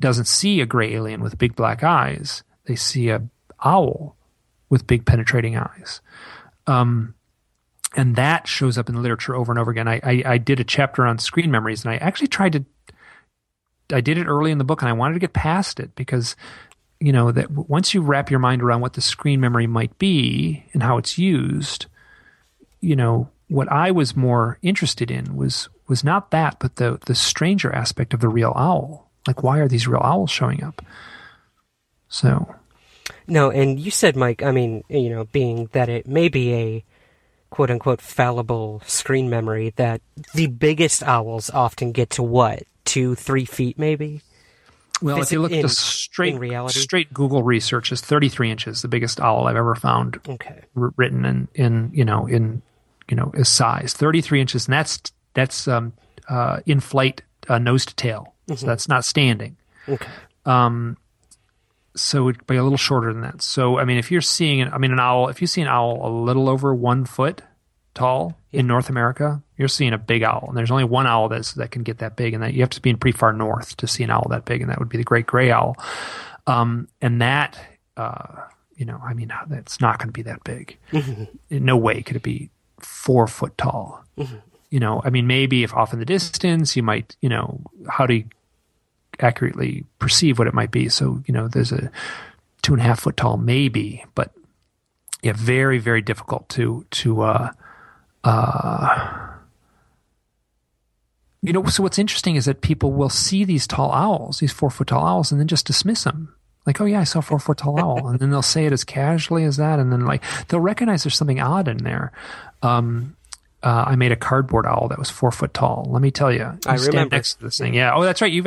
Speaker 6: doesn't see a gray alien with big black eyes. They see a owl with big penetrating eyes. Um, and that shows up in the literature over and over again. I, I, I did a chapter on screen memories, and I actually tried to. I did it early in the book, and I wanted to get past it because, you know, that once you wrap your mind around what the screen memory might be and how it's used, you know, what I was more interested in was was not that, but the the stranger aspect of the real owl. Like, why are these real owls showing up? So,
Speaker 4: No, and you said, Mike, I mean, you know, being that it may be a quote unquote fallible screen memory, that the biggest owls often get to what? Two, three feet maybe?
Speaker 6: Well,
Speaker 4: Is
Speaker 6: if you look at the straight
Speaker 4: in reality?
Speaker 6: straight Google research, is 33 inches, the biggest owl I've ever found
Speaker 4: Okay.
Speaker 6: wr- written in in you know in you know is size 33 inches, and that's that's um, uh, in flight uh, nose to tail, so that's not standing.
Speaker 4: Okay.
Speaker 6: Um, So it'd be a little shorter than that. So I mean, if you're seeing, an, I mean, an owl, if you see an owl a little over one foot tall in North America, you're seeing a big owl, and there's only one owl that's that can get that big, and that you have to be in pretty far north to see an owl that big, and that would be the great gray owl. Um, and that, uh, you know, I mean, that's not going to be that big. In no way could it be four foot tall. You know, I mean, maybe if off in the distance, you might, you know, how do you accurately perceive what it might be? So, you know, there's a two and a half foot tall, maybe, but yeah, very, very difficult to to uh, uh, you know, so what's interesting is that people will see these tall owls, these four foot tall owls, and then just dismiss them. Like, oh yeah, I saw a four foot tall owl, and then they'll say it as casually as that, and then like they'll recognize there's something odd in there. Um, uh, I made a cardboard owl that was four foot tall. Let me tell you,
Speaker 4: I
Speaker 6: stand
Speaker 4: remember.
Speaker 6: next to this thing. Yeah. Oh, that's right. You've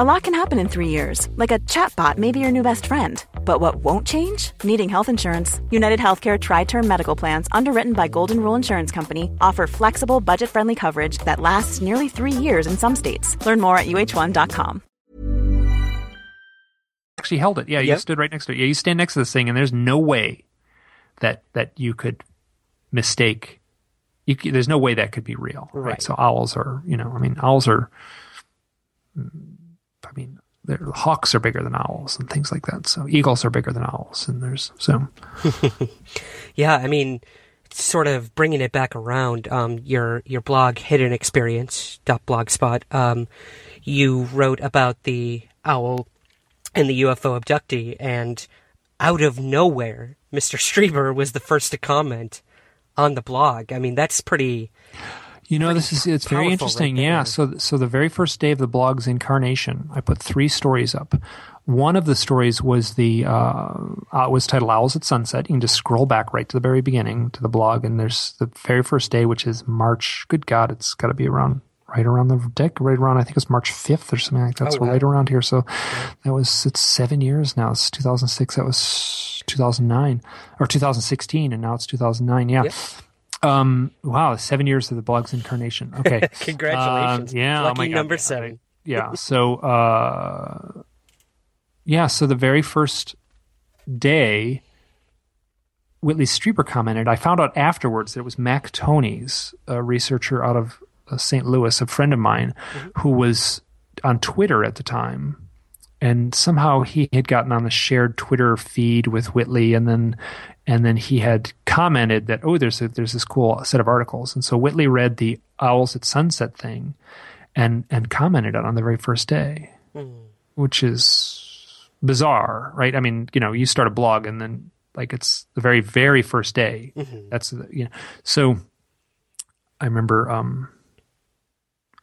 Speaker 7: A lot can happen in three years, like a chatbot may be your new best friend. But what won't change? Needing health insurance. United Healthcare Tri Term Medical Plans, underwritten by Golden Rule Insurance Company, offer flexible, budget friendly coverage that lasts nearly three years in some states. Learn more at uh1.com.
Speaker 6: actually held it. Yeah, you
Speaker 4: Yep.
Speaker 6: stood right next to it. Yeah, you stand next to this thing, and there's no way that that you could mistake you, there's no way that could be real, right?
Speaker 4: Right.
Speaker 6: So owls are, you know, I mean, owls are. I mean, they're- hawks are bigger than owls and things like that. So eagles are bigger than owls, and there's so [LAUGHS]
Speaker 4: Yeah, I mean, sort of bringing it back around. Um, your your blog, Hidden Experience blogspot. Um, you wrote about the owl and the UFO abductee, and out of nowhere, Mr. Strieber was the first to comment on the blog. I mean, that's pretty.
Speaker 6: You know, this is it's very interesting.
Speaker 4: right
Speaker 6: yeah. So so the very first day of the blog's incarnation, I put three stories up. One of the stories was the uh, uh, was titled "Owls at Sunset." You can just scroll back right to the very beginning to the blog, and there's the very first day, which is March. Good God, it's got to be around right around the deck, right around. I think it's March fifth or something like that.
Speaker 4: Oh,
Speaker 6: so
Speaker 4: wow.
Speaker 6: right around here. So that was it's seven years now. It's 2006. That was 2009 or 2016, and now it's 2009. Yeah. Um. Wow. Seven years of the blog's incarnation. Okay. [LAUGHS]
Speaker 4: Congratulations.
Speaker 6: Um, yeah. oh
Speaker 4: Lucky
Speaker 6: my God,
Speaker 4: number seven.
Speaker 6: Yeah. So. Uh. Yeah. So the very first day, Whitley Strieber commented. I found out afterwards that it was Mac Tonnies, a researcher out of uh, St. Louis, a friend of mine, who was on Twitter at the time and somehow he had gotten on the shared Twitter feed with Whitley, and then and then he had commented that oh, there's a, there's this cool set of articles, and so Whitley read the Owls at Sunset thing, and and commented on it on the very first day, which is bizarre, right? I mean, you know, you start a blog and then like it's the very very first day. That's you know, so I remember um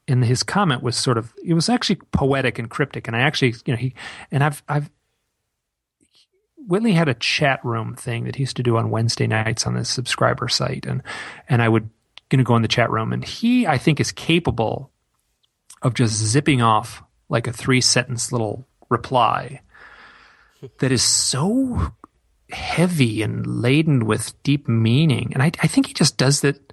Speaker 6: and his comment was sort of it was actually poetic and cryptic. And i actually you know he and i've i've whitley had a chat room thing that he used to do on wednesday nights on the subscriber site. And and i would going to go in the chat room. And he i think is capable of just zipping off like a three sentence little reply that is so heavy and laden with deep meaning. And i, I think he just does that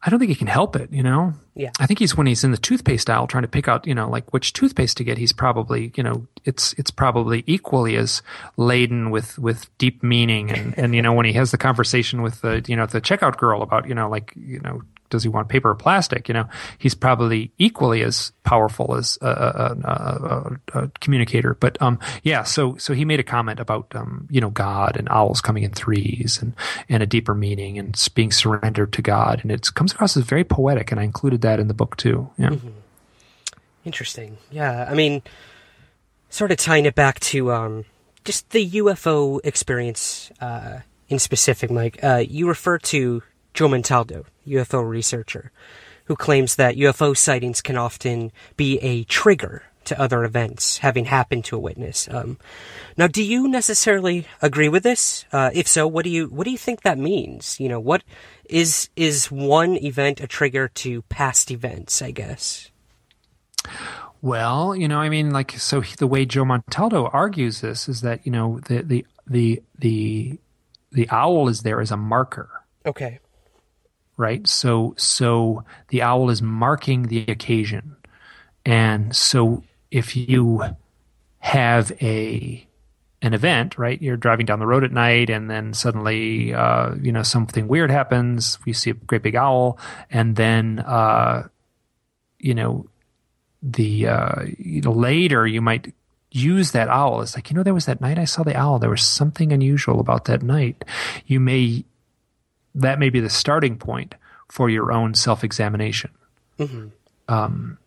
Speaker 6: I don't think he can help it, you know?
Speaker 4: Yeah.
Speaker 6: I think he's when he's in the toothpaste aisle trying to pick out, you know, like which toothpaste to get, he's probably, you know, it's it's probably equally as laden with with deep meaning and and you know when he has the conversation with the, you know, the checkout girl about, you know, like, you know, does he want paper or plastic, you know, he's probably equally as powerful as a, a, a, a, communicator. But um yeah, so so he made a comment about um, you know, God and owls coming in threes and and a deeper meaning and being surrendered to God and it comes across as very poetic and I included that in the book too. Yeah.
Speaker 4: Interesting. Yeah, I mean, sort of tying it back to um, just the UFO experience uh, in specific, Mike. Uh, you refer to Joe Montaldo, UFO researcher, who claims that UFO sightings can often be a trigger to other events having happened to a witness. Um, now, do you necessarily agree with this? Uh, if so, what do you what do you think that means? You know, what is is one event a trigger to past events? I guess.
Speaker 6: Well, you know, I mean, like, so he, the way Joe Montaldo argues this is that you know the the the the the owl is there as a marker,
Speaker 4: Okay.
Speaker 6: Right? So so the owl is marking the occasion, and so if you have a an event, right? You're driving down the road at night, and then suddenly, uh, you know, something weird happens. You see a great big owl, and then, uh, you know, the uh, you know, later you might use that owl. It's like you know, there was that night I saw the owl. There was something unusual about that night. You may that may be the starting point for your own self examination. Um,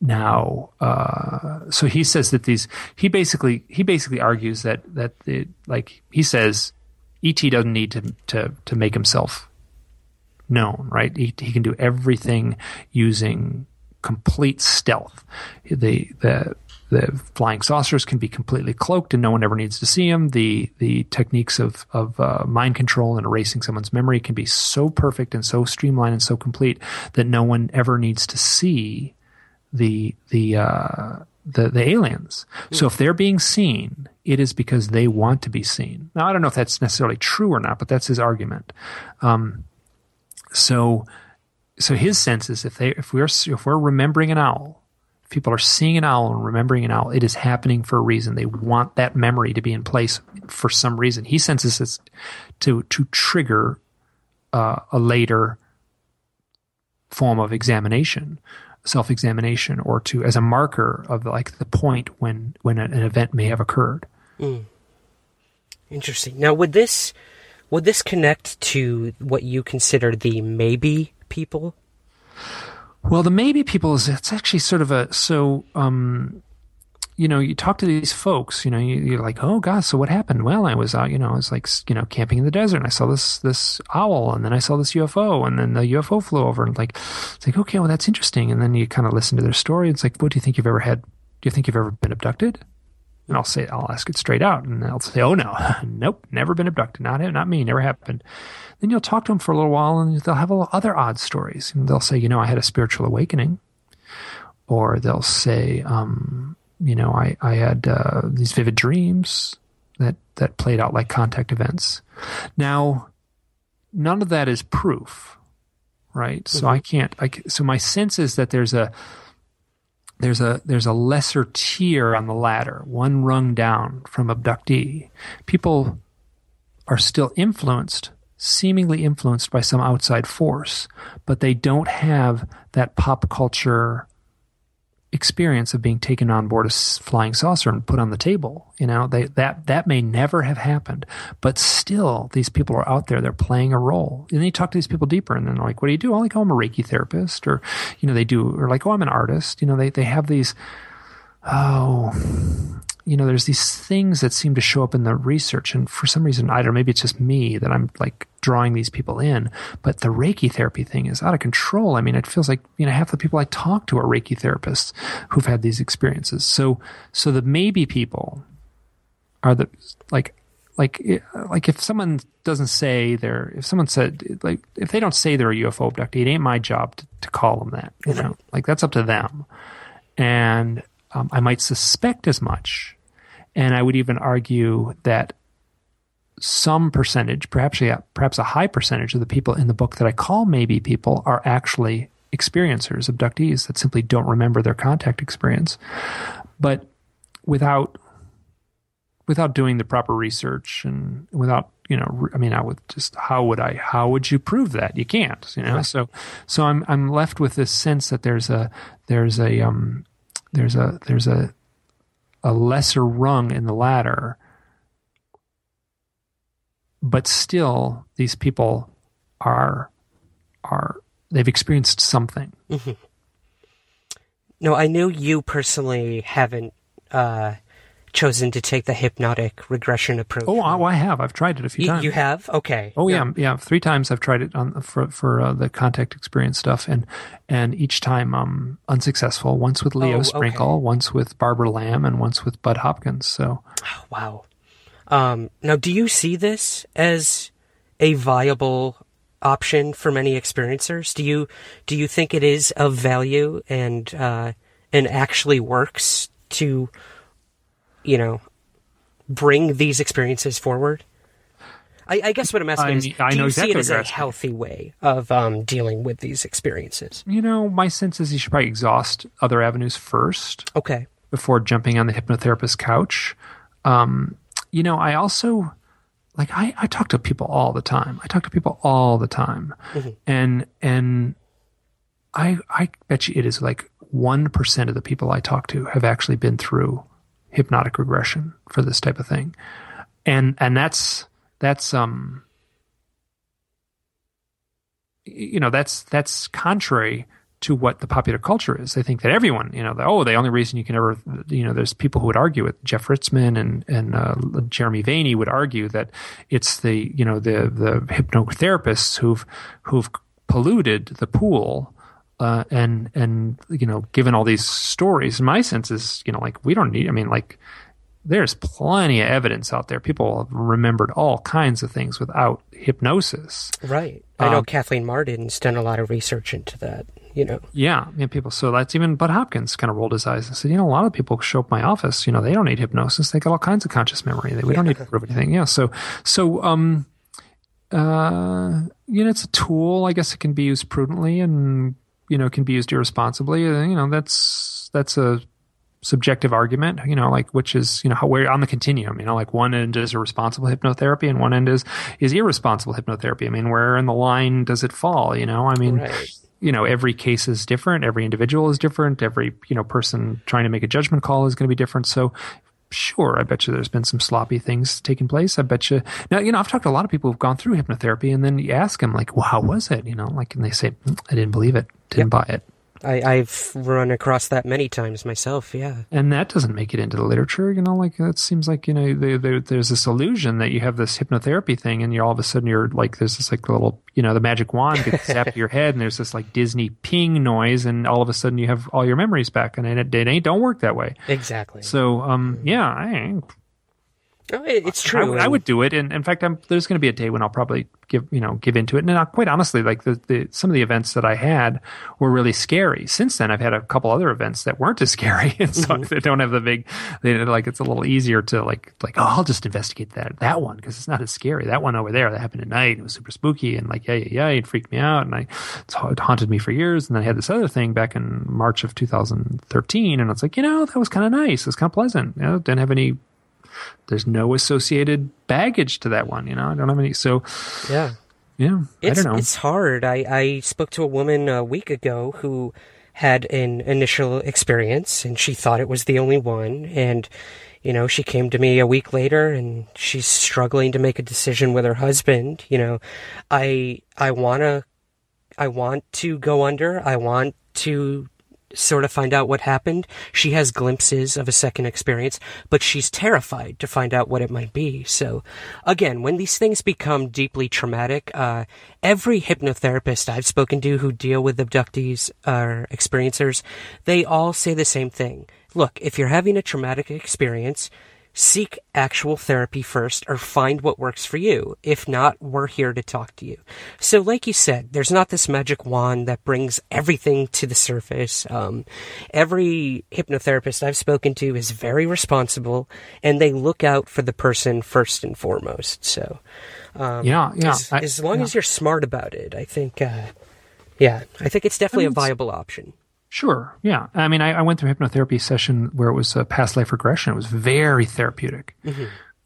Speaker 6: now, uh, so he says that these he basically he basically argues that that the, like he says, ET doesn't need to to to make himself known, right? He, he can do everything using complete stealth. The the the flying saucers can be completely cloaked, and no one ever needs to see them. The the techniques of of uh, mind control and erasing someone's memory can be so perfect and so streamlined and so complete that no one ever needs to see the the uh, the the aliens. So if they're being seen, it is because they want to be seen. Now I don't know if that's necessarily true or not, but that's his argument. Um, so so his sense is if they if we're if we're remembering an owl, people are seeing an owl and remembering an owl, it is happening for a reason. They want that memory to be in place for some reason. He senses it's to to trigger uh, a later form of examination, self examination, or to as a marker of like the point when when an event may have occurred.
Speaker 4: Mm. Interesting. Now, would this would this connect to what you consider the maybe people?
Speaker 6: Well, the maybe people is it's actually sort of a so um, you know, you talk to these folks, you know, you, are like, oh gosh, so what happened? Well, I was out, you know, I was like, you know, camping in the desert and I saw this, this owl and then I saw this UFO and then the UFO flew over and like, it's like, okay, well, that's interesting. And then you kind of listen to their story. It's like, what do you think you've ever had? Do you think you've ever been abducted? And I'll say, I'll ask it straight out and they'll say, oh no, [LAUGHS] nope, never been abducted. Not, not me, never happened. Then you'll talk to them for a little while and they'll have other odd stories. And they'll say, you know, I had a spiritual awakening. Or they'll say, um, you know, I, I had uh, these vivid dreams that, that played out like contact events. Now, none of that is proof, right? Mm-hmm. So I can't, I, so my sense is that there's a, there's a, there's a lesser tier on the ladder, one rung down from abductee. People are still influenced, seemingly influenced by some outside force, but they don't have that pop culture experience of being taken on board a flying saucer and put on the table. You know, they, that that may never have happened, but still, these people are out there. They're playing a role. And then you talk to these people deeper, and then they're like, "What do you do?" Oh, like, "Oh, I'm a Reiki therapist," or you know, they do, or like, "Oh, I'm an artist." You know, they they have these. Oh, you know, there's these things that seem to show up in the research, and for some reason, don't maybe it's just me that I'm like drawing these people in. But the Reiki therapy thing is out of control. I mean, it feels like you know half the people I talk to are Reiki therapists who've had these experiences. So, so the maybe people are the like like like if someone doesn't say they're if someone said like if they don't say they're a UFO abductee, it ain't my job to, to call them that. You know, like that's up to them. And um, I might suspect as much and I would even argue that some percentage, perhaps yeah, perhaps a high percentage of the people in the book that I call maybe people are actually experiencers, abductees that simply don't remember their contact experience. But without without doing the proper research and without you know i mean i would just how would i how would you prove that you can't you know right. so so i'm i'm left with this sense that there's a there's a um there's a there's a a lesser rung in the ladder, but still these people are are they've experienced something. Mm-hmm.
Speaker 4: No, I know you personally haven't uh, chosen to take the hypnotic regression approach.
Speaker 6: Oh, I have. I've tried it a few times.
Speaker 4: You have? Okay.
Speaker 6: Oh yeah, yeah. Three times I've tried it on for for uh, the contact experience stuff, and and each time um unsuccessful. Once with Leo oh, Sprinkle, okay. once with Barbara Lamb, and once with Bud Hopkins. So.
Speaker 4: Oh, wow. Um, now, do you see this as a viable option for many experiencers? Do you do you think it is of value and uh, and actually works to you know, bring these experiences forward? I, I guess what I'm asking I, is, I do you exactly see it as a healthy way of um, dealing with these experiences?
Speaker 6: You know, my sense is you should probably exhaust other avenues first.
Speaker 4: Okay.
Speaker 6: Before jumping on the hypnotherapist couch. Um, you know, I also like I, I talk to people all the time. I talk to people all the time, mm-hmm. and and I I bet you it is like one percent of the people I talk to have actually been through hypnotic regression for this type of thing. And and that's that's um you know that's that's contrary to what the popular culture is. They think that everyone, you know, the, oh, the only reason you can ever, you know, there's people who would argue it. Jeff Ritzmann and and uh, Jeremy Vaeni would argue that it's the you know the the hypnotherapists who've who've polluted the pool uh, and and you know, given all these stories, my sense is, you know, like we don't need. I mean, like there's plenty of evidence out there. People have remembered all kinds of things without hypnosis.
Speaker 4: Right. I know um, Kathleen Marden's done a lot of research into that. You know.
Speaker 6: Yeah, yeah. People. So that's even Bud Hopkins kind of rolled his eyes and said, you know, a lot of people show up my office. You know, they don't need hypnosis. They got all kinds of conscious memory. They, we yeah. don't need to prove anything. Yeah. So so um uh you know it's a tool. I guess it can be used prudently and you know can be used irresponsibly uh, you know that's that's a subjective argument you know like which is you know how where on the continuum you know like one end is a responsible hypnotherapy and one end is is irresponsible hypnotherapy. I mean where in the line does it fall you know? I mean right. you know every case is different every individual is different every you know person trying to make a judgment call is going to be different. So sure i bet you there's been some sloppy things taking place. I bet you now you know i've talked to a lot of people who've gone through hypnotherapy and then you ask them like well how was it? You know like and they say "Mm, i didn't believe it. Didn't
Speaker 4: Yep.
Speaker 6: buy it
Speaker 4: I, I've run across that many times myself. Yeah.
Speaker 6: and that doesn't make it into the literature you know like that seems like you know there, there, there's this illusion that you have this hypnotherapy thing and you're all of a sudden you're like there's this like little you know the magic wand gets [LAUGHS] zapped to your head and there's this like disney ping noise and all of a sudden you have all your memories back and it, it ain't don't work that way
Speaker 4: Exactly.
Speaker 6: so um yeah i
Speaker 4: Oh, it's true.
Speaker 6: I would do it, and in fact, I'm, there's going to be a day when I'll probably give you know give into it. And uh, quite honestly, like the, the some of the events that I had were really scary. Since then, I've had a couple other events that weren't as [LAUGHS] scary, and so
Speaker 4: Mm-hmm.
Speaker 6: they don't have the big. They like it's a little easier to like like oh I'll just investigate that that one because it's not as scary. That one over there that happened at night. It was super spooky and like yeah yeah yeah it freaked me out and I it's, it haunted me for years. And then I had this other thing back in March of 2013, and it's like you know that was kind of nice. It was kind of pleasant. You know, didn't have any there's no associated baggage to that one. You know, I don't have any. So
Speaker 4: Yeah.
Speaker 6: yeah,
Speaker 4: It's,
Speaker 6: I don't know.
Speaker 4: It's hard. I, I spoke to a woman a week ago who had an initial experience and she thought it was the only one. And, you know, she came to me a week later and she's struggling to make a decision with her husband. You know, I, I want to, I want to go under. I want to sort of find out what happened. She has glimpses of a second experience, but she's terrified to find out what it might be. So, again, when these things become deeply traumatic, uh, every hypnotherapist I've spoken to who deal with abductees or experiencers, they all say the same thing. Look, if you're having a traumatic experience, seek actual therapy first or find what works for you. If not, we're here to talk to you. So, like you said, there's not this magic wand that brings everything to the surface. Um, every hypnotherapist I've spoken to is very responsible and they look out for the person first and foremost. So, um,
Speaker 6: yeah, yeah.
Speaker 4: as,
Speaker 6: I-
Speaker 4: as long
Speaker 6: yeah.
Speaker 4: as you're smart about it, I think, uh, yeah, I think it's definitely
Speaker 6: I mean,
Speaker 4: a viable option.
Speaker 6: Sure. Yeah. I mean, I, I went through a hypnotherapy session where it was a past life regression. It was very therapeutic,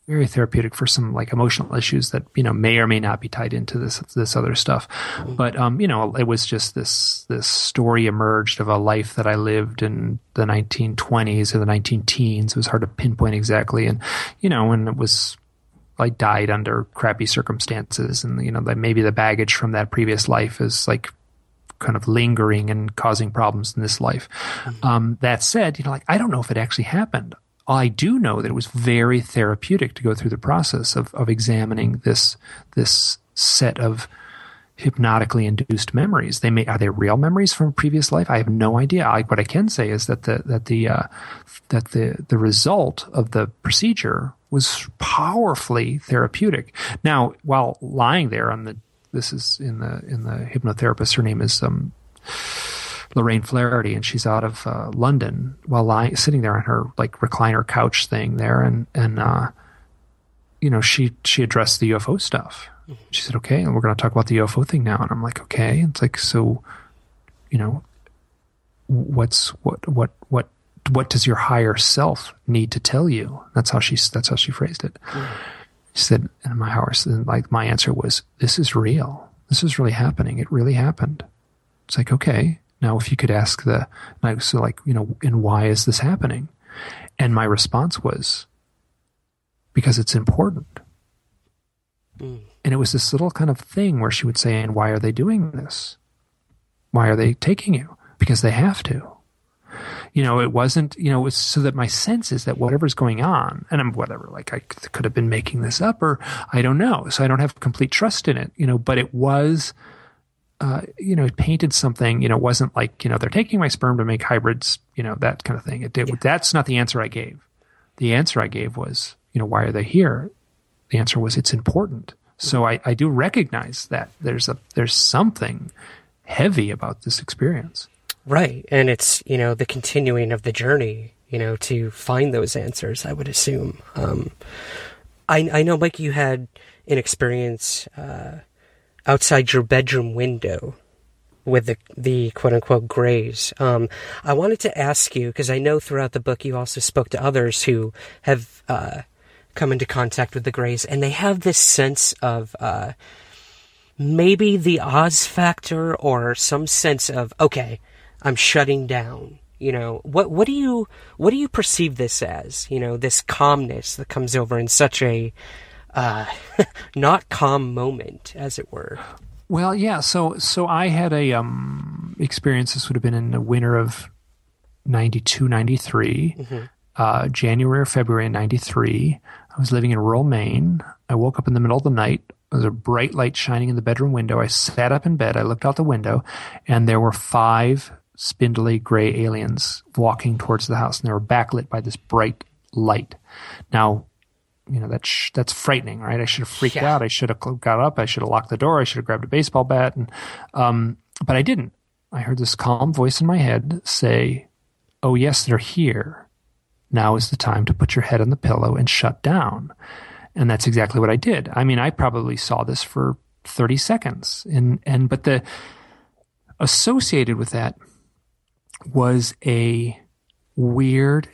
Speaker 6: very therapeutic for some like emotional issues that you know may or may not be tied into this this other stuff. But um, you know, it was just this this story emerged of a life that I lived in the 1920s or the 19 teens. It was hard to pinpoint exactly, and you know, and it was I died under crappy circumstances, and you know that maybe the baggage from that previous life is like kind of lingering and causing problems in this life. Um, that said, you know, like I don't know if it actually happened. I do know that it was very therapeutic to go through the process of of examining this this set of hypnotically induced memories. They may are they real memories from a previous life? I have no idea. I, what I can say is that the that the uh, that the the result of the procedure was powerfully therapeutic. Now, while lying there on the this is in the in the hypnotherapist. Her name is um, Lorraine Flaherty, and she's out of uh, London while lying sitting there on her like recliner couch thing there, and and uh, you know she she addressed the UFO stuff. She said, "Okay, and we're going to talk about the UFO thing now." And I'm like, "Okay." It's like so, you know, what's what what what what does your higher self need to tell you? That's how she that's how she phrased it. She said, and my house, and like my answer was, this is real. This is really happening. It really happened. It's like, okay, now if you could ask the, like, so like, you know, and why is this happening? And my response was, because it's important. Hmm. And it was this little kind of thing where she would say, and why are they doing this? Why are they taking you? Because they have to you know, it wasn't, you know, it was so that my sense is that whatever's going on, and I'm whatever, like I could have been making this up or I don't know. So I don't have complete trust in it, you know, but it was, uh, you know, it painted something, you know, it wasn't like, you know, they're taking my sperm to make hybrids, you know, that kind of thing. It, it, That's not the answer I gave. The answer I gave was, you know, why are they here? The answer was, it's important. So I, I do recognize that there's a, there's something heavy about this experience.
Speaker 4: Right. And it's, you know, the continuing of the journey, you know, to find those answers, I would assume. Um, I, I know, Mike, you had an experience uh, outside your bedroom window with the, the quote unquote grays. Um, I wanted to ask you, because I know throughout the book you also spoke to others who have uh, come into contact with the grays, and they have this sense of. Uh, maybe the Oz factor or some sense of okay, I'm shutting down. You know, what what do you what do you perceive this as? You know, this calmness that comes over in such a uh, [LAUGHS] not calm moment, as it were.
Speaker 6: Well, yeah. So so I had a um, experience. This would have been in the winter of 92, 93, mm-hmm. uh, January or February of 93. I was living in rural Maine. I woke up in the middle of the night. There was a bright light shining in the bedroom window. I sat up in bed. I looked out the window, and there were five spindly gray aliens walking towards the house, and they were backlit by this bright light. Now, you know that's that's frightening, right? I should have freaked yeah. out. I should have got up. I should have locked the door. I should have grabbed a baseball bat, and um, but I didn't. I heard this calm voice in my head say, "Oh yes, they're here. Now is the time to put your head on the pillow and shut down." And that's exactly what I did. I mean, I probably saw this for 30 seconds. And, and, but the associated with that was a weird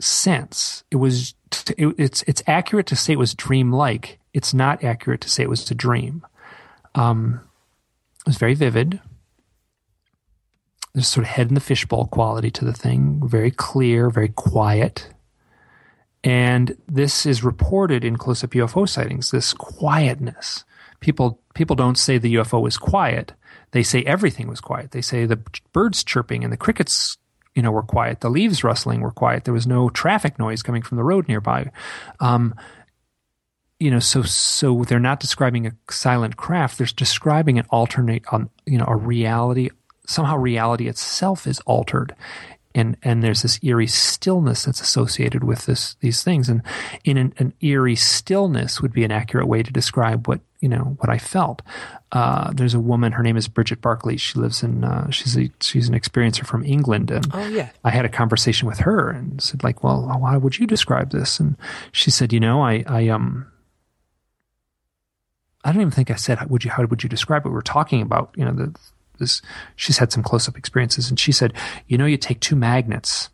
Speaker 6: sense. It was, it, it's, it's accurate to say it was dream-like. It's not accurate to say it was a dream. Um, it was very vivid. There's sort of head in the fishbowl quality to the thing. Very clear, very quiet. And this is reported in close up UFO sightings, this quietness. People, people don't say the UFO was quiet. They say everything was quiet. They say the birds chirping and the crickets, you know, were quiet. The leaves rustling were quiet. There was no traffic noise coming from the road nearby. Um, you know, so so they're not describing a silent craft. They're describing an alternate, um, you know, a reality. Somehow, reality itself is altered, and and there's this eerie stillness that's associated with this these things. And in an, an, eerie stillness would be an accurate way to describe what you know what I felt. Uh, there's a woman her name is Bridget Barkley she lives in uh, she's a she's an experiencer from England. And
Speaker 4: oh yeah.
Speaker 6: I had a conversation with her and said like well how would you describe this? And she said you know I I um I don't even think I said would you how would you describe it? We were talking about you know the she's had some close up experiences, and she said, you know, you take two magnets.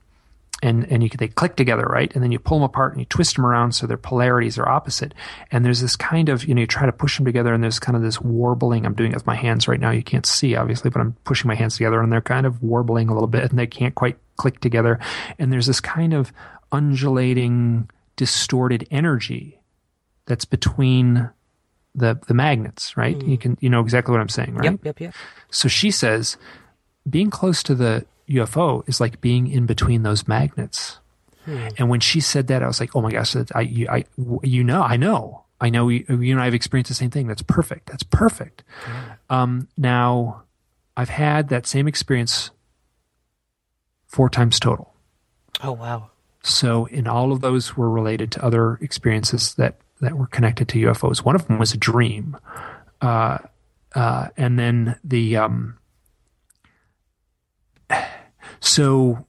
Speaker 6: And, and you, they click together, right? And then you pull them apart and you twist them around so their polarities are opposite. And there's this kind of, you know, you try to push them together and there's kind of this warbling. I'm doing it with my hands right now. You can't see, obviously, but I'm pushing my hands together and they're kind of warbling a little bit and they can't quite click together. And there's this kind of undulating, distorted energy that's between the the magnets, right? Mm. You can you know exactly what I'm saying, right?
Speaker 4: Yep, yep, yep.
Speaker 6: So she says being close to the UFO is like being in between those magnets. Hmm. And when she said that, I was like, "Oh my gosh, I, you, I, you know, I know, I know, you, you know, I've experienced the same thing. That's perfect. That's perfect." Um, now, I've had that same experience four times total.
Speaker 4: Oh wow!
Speaker 6: So, in all of those were related to other experiences that that were connected to UFOs. One of them was a dream, uh, uh, and then the um, [SIGHS] so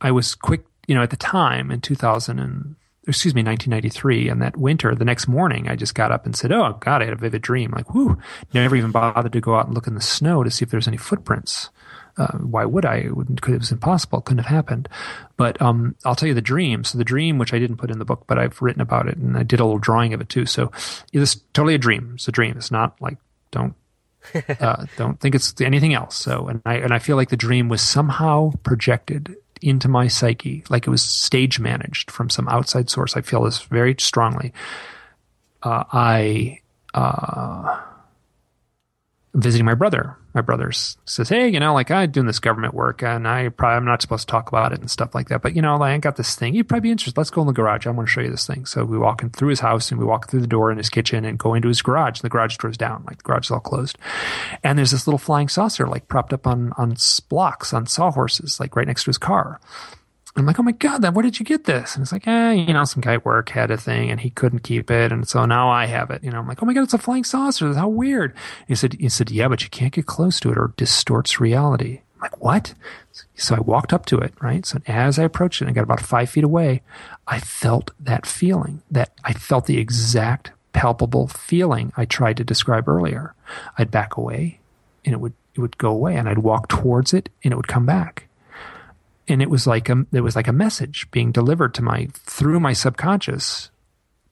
Speaker 6: I was quick, you know, at the time in 2000 and excuse me, 1993, and that winter, the next morning, I just got up and said, "Oh God, I had a vivid dream." Like, whoo! Never even bothered to go out and look in the snow to see if there's any footprints. Uh, why would I? It, it was impossible. It couldn't have happened. But um, I'll tell you the dream. So the dream, which I didn't put in the book, but I've written about it, and I did a little drawing of it too. So it's totally a dream. It's a dream. It's not like don't [LAUGHS] uh, don't think it's anything else. So and I and I feel like the dream was somehow projected into my psyche, like it was stage managed from some outside source. I feel this very strongly. Uh, I uh, visiting my brother. My brother says, "Hey, you know, like I'm doing this government work, and I probably I'm not supposed to talk about it and stuff like that. But you know, like, I got this thing. You'd probably be interested. Let's go in the garage. I want to show you this thing." So we walk in through his house, and we walk through the door in his kitchen, and go into his garage. The garage door's down, like the garage is all closed, and there's this little flying saucer, like propped up on on blocks on sawhorses, like right next to his car. I'm like, oh my God, then where did you get this? And it's like, eh, you know, some guy at work had a thing and he couldn't keep it. And so now I have it. You know, I'm like, oh my God, it's a flying saucer. How weird. he said, he said, yeah, but you can't get close to it or it distorts reality. I'm like, what? So I walked up to it, right? So as I approached it I got about five feet away, I felt that feeling that I felt the exact palpable feeling I tried to describe earlier. I'd back away and it would, it would go away and I'd walk towards it and it would come back and it was like a it was like a message being delivered to my through my subconscious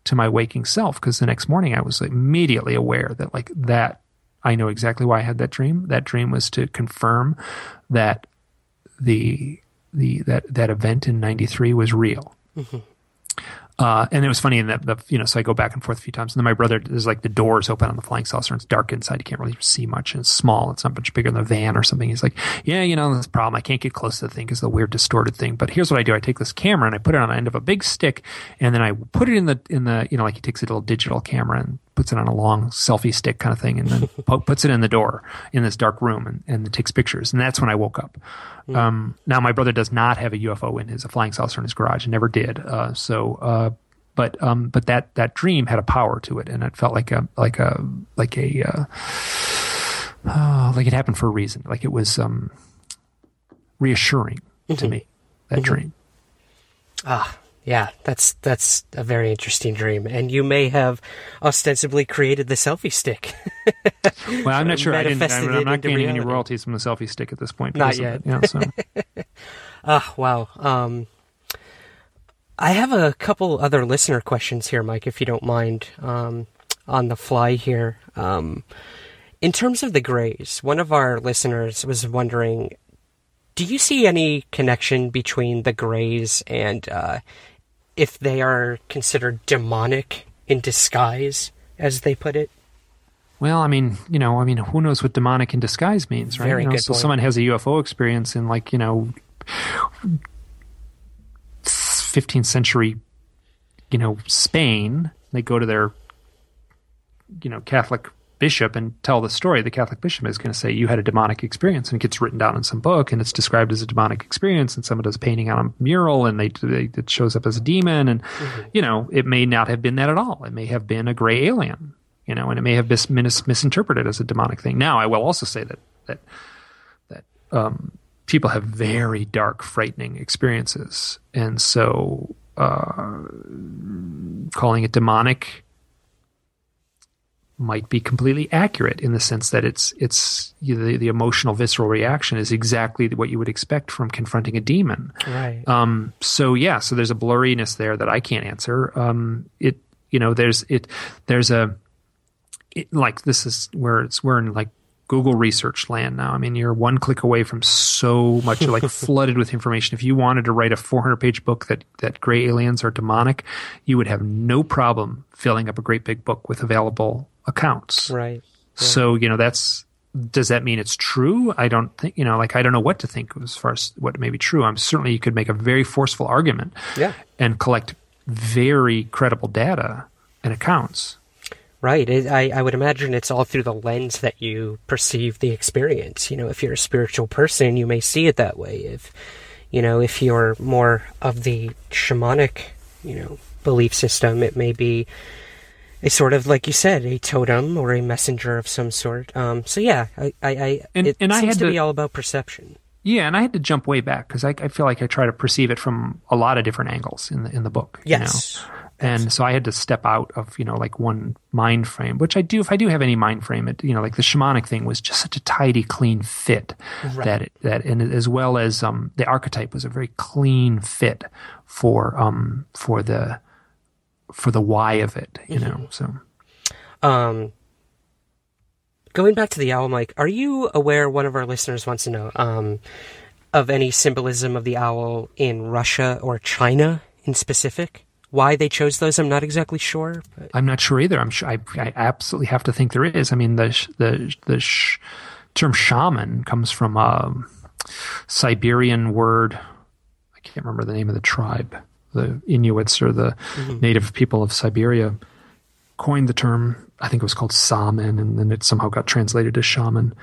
Speaker 6: to my waking self because the next morning I was immediately aware that like that I know exactly why I had that dream. That dream was to confirm that the the that that event in '93 was real. Mm-hmm. Uh, and it was funny in that the you know so I go back and forth a few times. And then my brother there's like the doors open on the flying saucer and it's dark inside. You can't really see much and it's small. It's not much bigger than a van or something. He's like yeah you know this problem. I can't get close to the thing because the weird distorted thing. But here's what I do. I take this camera and I put it on the end of a big stick and then I put it in the in the you know like he takes a little digital camera and puts it on a long selfie stick kind of thing and then [LAUGHS] puts it in the door in this dark room and, and takes pictures and that's when I woke up mm. um, now my brother does not have a UFO in his a flying saucer in his garage and never did uh, so uh, but um, but that that dream had a power to it, and it felt like a like a like a uh, oh, like it happened for a reason. Like it was um, reassuring mm-hmm. to me that mm-hmm. dream.
Speaker 4: Ah, yeah, that's that's a very interesting dream, and you may have ostensibly created the selfie stick. [LAUGHS]
Speaker 6: well, I'm not sure. I didn't. I'm, I'm not gaining any royalties from the selfie stick at this point.
Speaker 4: Not yet. It, know, so. [LAUGHS] Ah, wow. Um, I have a couple other listener questions here, Mike, if you don't mind, um, on the fly here. Um, in terms of the Greys, one of our listeners was wondering do you see any connection between the Greys and uh, if they are considered demonic in disguise, as they put it?
Speaker 6: Well, I mean, you know, I mean, who knows what demonic in disguise means, right?
Speaker 4: Very
Speaker 6: you know,
Speaker 4: good
Speaker 6: so
Speaker 4: point.
Speaker 6: someone has a UFO experience in like, you know, 15th century, you know, Spain. They go to their, you know, Catholic bishop and tell the story. The Catholic bishop is going to say you had a demonic experience, and it gets written down in some book, and it's described as a demonic experience. And someone does a painting on a mural, and they, they it shows up as a demon, and mm-hmm. you know, it may not have been that at all. It may have been a gray alien, you know, and it may have been mis- misinterpreted as a demonic thing. Now, I will also say that that that um, people have very dark, frightening experiences, and so uh, calling it demonic might be completely accurate in the sense that it's it's you know, the, the emotional visceral reaction is exactly what you would expect from confronting a demon.
Speaker 4: Right.
Speaker 6: Um, so yeah, so there's a blurriness there that I can't answer. Um, it you know there's it there's a it, like this is where it's we're in like Google research land now. I mean, you're one click away from so much, you're like [LAUGHS] flooded with information. If you wanted to write a 400 page book that, that gray aliens are demonic, you would have no problem filling up a great big book with available accounts.
Speaker 4: Right.
Speaker 6: So, you know, that's, does that mean it's true? I don't think, you know, like I don't know what to think as far as what may be true. I'm certainly you could make a very forceful argument
Speaker 4: yeah.
Speaker 6: and collect very credible data and accounts.
Speaker 4: Right. I, I would imagine it's all through the lens that you perceive the experience. You know, if you're a spiritual person, you may see it that way. If, you know, if you're more of the shamanic, you know, belief system, it may be a sort of, like you said, a totem or a messenger of some sort. Um, so yeah, I, I, I
Speaker 6: and,
Speaker 4: it
Speaker 6: and
Speaker 4: seems
Speaker 6: I had
Speaker 4: to,
Speaker 6: to
Speaker 4: be all about perception.
Speaker 6: Yeah, and I had to jump way back because I, I, feel like I try to perceive it from a lot of different angles in the in the book.
Speaker 4: Yes.
Speaker 6: You know? and so I had to step out of you know like one mind frame, which I do if I do have any mind frame. It you know like the shamanic thing was just such a tidy, clean fit
Speaker 4: right.
Speaker 6: that it, that and as well as um, the archetype was a very clean fit for um for the for the why of it, you mm-hmm. know. So,
Speaker 4: um, going back to the owl, Mike, are you aware? One of our listeners wants to know um of any symbolism of the owl in Russia or China in specific why they chose those, I'm not exactly sure. But.
Speaker 6: I'm not sure either. I'm sure I, I, absolutely have to think there is. I mean, the the the sh- term shaman comes from a Siberian word. I can't remember the name of the tribe. The Inuits or the mm-hmm. native people of Siberia coined the term. I think it was called Saman, and then it somehow got translated as shaman.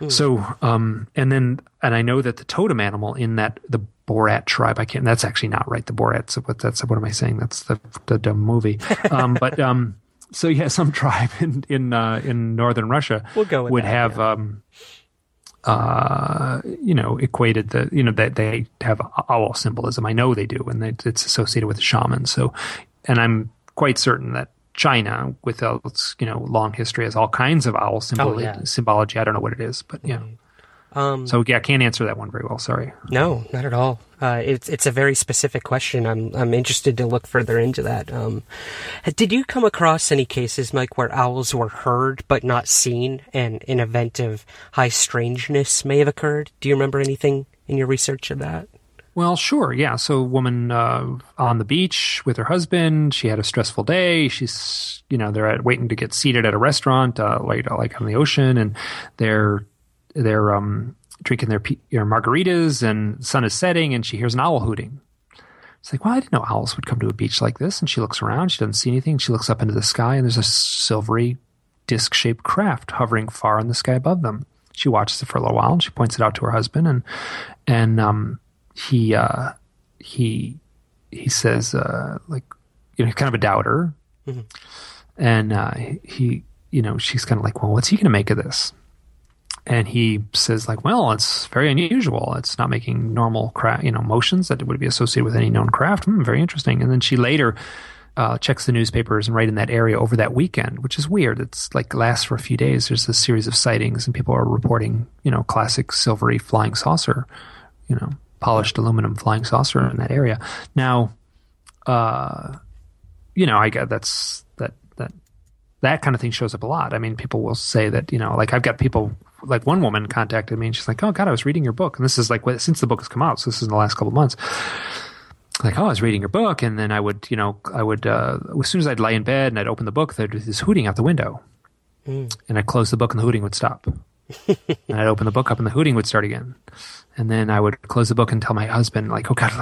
Speaker 6: Mm. So, um, and then, and I know that the totem animal in that the Borat tribe. I can't. That's actually not right. The Borat's what? That's what am I saying? That's the the dumb movie. [LAUGHS] Um, but um, so yeah, [LAUGHS] some tribe in in uh, in northern Russia
Speaker 4: we'll go
Speaker 6: would
Speaker 4: that,
Speaker 6: have
Speaker 4: yeah.
Speaker 6: um, uh, you know, equated the you know that they have owl symbolism. I know they do, and they, it's associated with the shaman. So, and I'm quite certain that China, with its you know long history, has all kinds of owl symbol-
Speaker 4: oh, yeah.
Speaker 6: symbology. I don't know what it is, but yeah.
Speaker 4: Mm-hmm. Um,
Speaker 6: so yeah, I can't answer that one very well. Sorry.
Speaker 4: No, not at all. Uh, it's it's a very specific question. I'm I'm interested to look further into that. Um, did you come across any cases, Mike, where owls were heard but not seen, and an event of high strangeness may have occurred? Do you remember anything in your research of that?
Speaker 6: Well, sure, yeah. So, a woman uh, on the beach with her husband. She had a stressful day. She's, you know, they're at, waiting to get seated at a restaurant, uh, like like on the ocean, and they're they're um, drinking their, their margaritas, and the sun is setting, and she hears an owl hooting. It's like, well, I didn't know owls would come to a beach like this. And she looks around. She doesn't see anything. She looks up into the sky, and there's a silvery disc shaped craft hovering far in the sky above them. She watches it for a little while, and she points it out to her husband, and and um, he uh, he he says uh, like you know kind of a doubter, mm-hmm. and uh, he you know she's kind of like, well, what's he going to make of this? And he says like well it's very unusual. It's not making normal craft you know motions that would be associated with any known craft. Hmm, very interesting. And then she later uh, checks the newspapers and right in that area over that weekend which is weird. It's like lasts for a few days. There's a series of sightings and people are reporting you know classic silvery flying saucer you know polished aluminum flying saucer in that area. Now uh you know i get that's that that that kind of thing shows up a lot. I mean people will say that you know like i've got people like one woman contacted me and she's like, "Oh God, I was reading your book," and this is like since the book has come out, so this is in the last couple of months. Like, oh, I was reading your book, and then I would, you know, I would uh, as soon as I'd lie in bed and I'd open the book, there'd be this hooting out the window, mm. and I'd close the book and the hooting would stop, [LAUGHS] and I'd open the book up and the hooting would start again, and then I would close the book and tell my husband, like, "Oh God,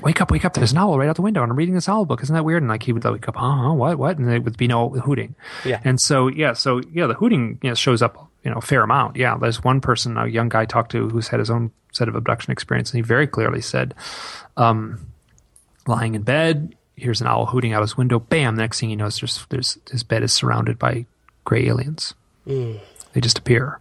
Speaker 6: wake up, wake up! There's an owl right out the window, and I'm reading this owl book. Isn't that weird?" And like he would wake up, "Huh? What? What?" And there would be no hooting.
Speaker 4: Yeah.
Speaker 6: And so yeah, so yeah, the hooting you know, shows up you know, fair amount. Yeah, there's one person, a young guy I talked to who's had his own set of abduction experience, and he very clearly said, um, lying in bed, here's an owl hooting out his window. Bam! The next thing he knows, there's there's his bed is surrounded by gray aliens. Mm. They just appear.